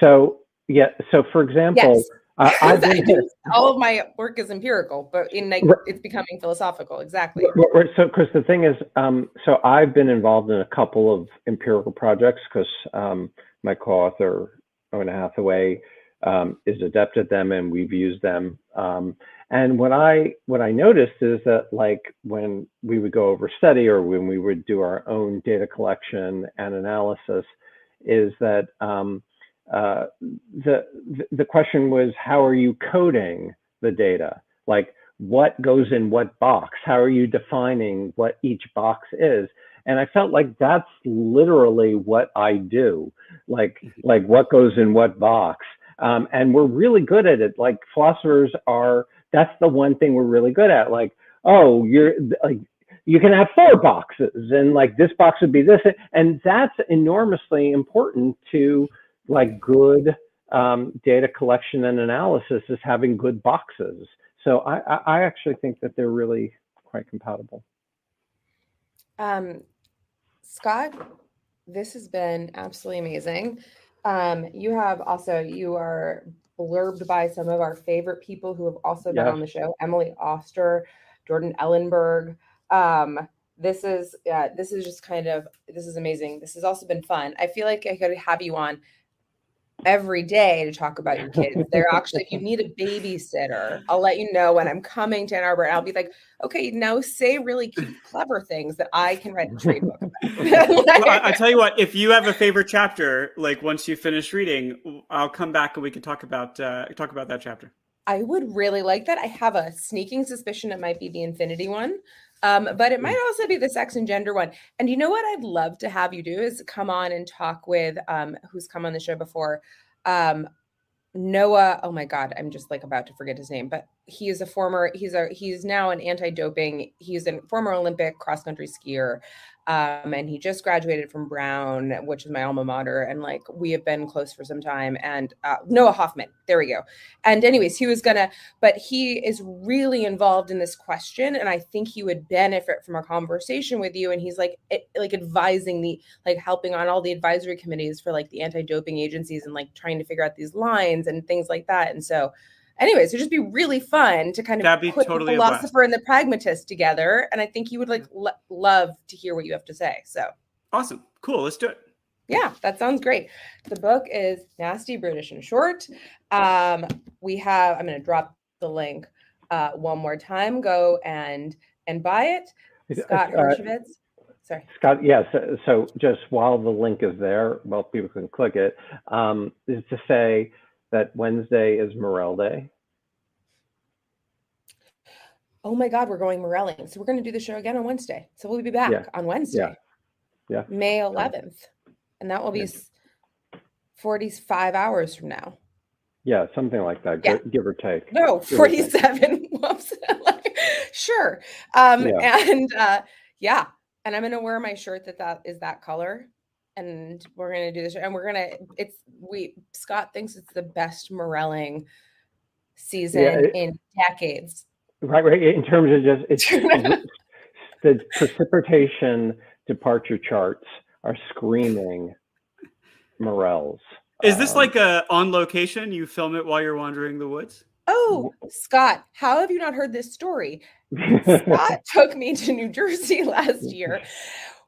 So yeah, so for example. Yes uh, I do, *laughs* all of my work is empirical, but in like it's becoming philosophical. Exactly. So, because the thing is, um, so I've been involved in a couple of empirical projects because um, my co-author Oona Hathaway um, is adept at them, and we've used them. Um, and what I what I noticed is that like when we would go over study or when we would do our own data collection and analysis, is that um, uh, the the question was how are you coding the data? Like what goes in what box? How are you defining what each box is? And I felt like that's literally what I do. Like like what goes in what box. Um, and we're really good at it. Like philosophers are that's the one thing we're really good at. Like, oh, you're like, you can have four boxes and like this box would be this. And that's enormously important to like good um, data collection and analysis is having good boxes. So I, I actually think that they're really quite compatible. Um, Scott, this has been absolutely amazing. Um, you have also you are blurbed by some of our favorite people who have also been on the show Emily Oster, Jordan Ellenberg. Um, this is yeah, this is just kind of this is amazing. This has also been fun. I feel like I could have you on every day to talk about your kids. They're *laughs* actually, if you need a babysitter, I'll let you know when I'm coming to Ann Arbor. And I'll be like, okay, now say really clever things that I can write a trade book about. *laughs* *laughs* well, I, I, tell you what, if you have a favorite chapter, like once you finish reading, I'll come back and we can talk about uh, talk about that chapter. I would really like that. I have a sneaking suspicion it might be the Infinity one. Um, but it might mm. also be the sex and gender one. And you know what I'd love to have you do is come on and talk with um, who's come on the show before. Um, Noah, oh my God, I'm just like about to forget his name, but he is a former, he's a he's now an anti-doping, he's a former Olympic cross-country skier. Um, and he just graduated from Brown, which is my alma mater, and like we have been close for some time. And uh, Noah Hoffman, there we go. And anyways, he was gonna, but he is really involved in this question, and I think he would benefit from a conversation with you. And he's like, it, like advising the, like helping on all the advisory committees for like the anti-doping agencies and like trying to figure out these lines and things like that. And so anyways, it'd just be really fun to kind of That'd be put totally the philosopher and the pragmatist together. And I think you would like lo- love to hear what you have to say. So awesome. Cool. Let's do it. Yeah, that sounds great. The book is Nasty Brutish and Short. Um, we have, I'm going to drop the link uh, one more time. Go and and buy it. Scott Hershovitz. Uh, Sorry. Scott, yes. Yeah, so, so, just while the link is there, well, people can click it. Um, is to say that Wednesday is Morel Day? Oh my God, we're going morelling. So we're going to do the show again on Wednesday. So we'll be back yeah. on Wednesday. Yeah. yeah. May 11th. And that will be yeah. 45 hours from now. Yeah, something like that, yeah. give, or take. No, give 47. *laughs* Whoops. sure. Um. And uh, yeah, and I'm going to wear my shirt that that is that color and we're gonna do this and we're gonna it's we scott thinks it's the best morelling season yeah, it, in decades. Right right in terms of just it's *laughs* the precipitation departure charts are screaming morels. Is this um, like a on location? You film it while you're wandering the woods? Oh scott how have you not heard this story? *laughs* Scott took me to new jersey *laughs* last year.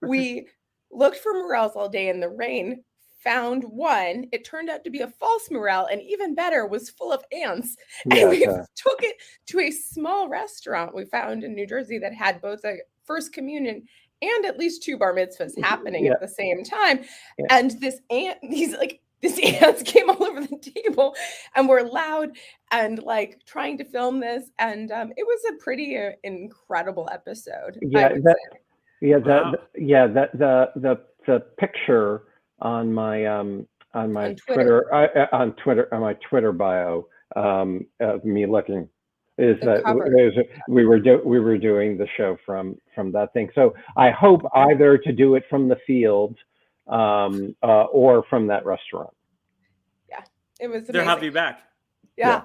We looked for morels all day in the rain, found one. It turned out to be a false morel, and even better, was full of ants. *laughs* Yeah, and we *laughs* took it to a small restaurant we found in New Jersey that had both a first communion and at least two bar mitzvahs happening yeah. at the same time. Yeah. And this ant, *laughs* these like these ants came all over the table and were loud and like trying to film this. And um, it was a pretty uh, incredible episode. Yeah, that, say. Yeah, wow. that yeah, that the the the picture on my um on my on Twitter, Twitter uh, uh, on Twitter on my Twitter bio um of me looking is the that is, we were do, we were doing the show from from that thing. So I hope either to do it from the field um uh, or from that restaurant. Yeah, it was. They'll have you back. Yeah.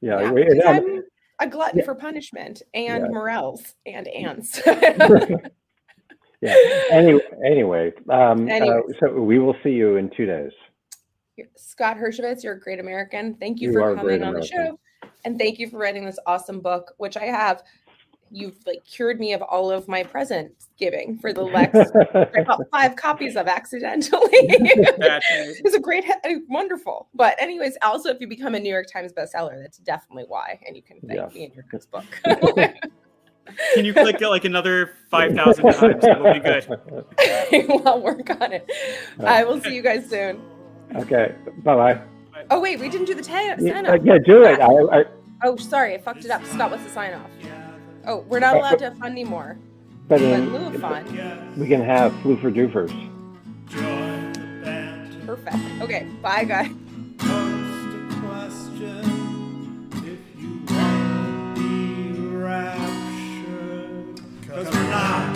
Yeah. yeah. yeah. I'm a glutton yeah. for punishment and morels and ants. *laughs* *laughs* yeah. Anyway, anyway, um, uh, so we will see you in two days. Scott Hershovitz, you're a great American. Thank you, you for coming on the show, and thank you for writing this awesome book, which I have. you've like cured me of all of my present giving for the *laughs* Lex. I bought five copies of accidentally. That's amazing. it was a great, wonderful. But anyways, also if you become a New York Times bestseller, that's definitely why, and you can thank Yes. me in your *laughs* book. *laughs* Can you click it like another five thousand times? That'll be good. *laughs* I'll work on it. I will see you guys soon. Okay. Bye bye. Oh wait, we didn't do the ta- sign Yeah, off. yeah, do it. I, I, Oh, sorry, I fucked it up. Scott, what's the sign off? Oh, we're not uh, allowed to have fun anymore. but But in in, lieu of fun, we can have floofer doofers. Join perfect. Okay, bye guys. Post a question God.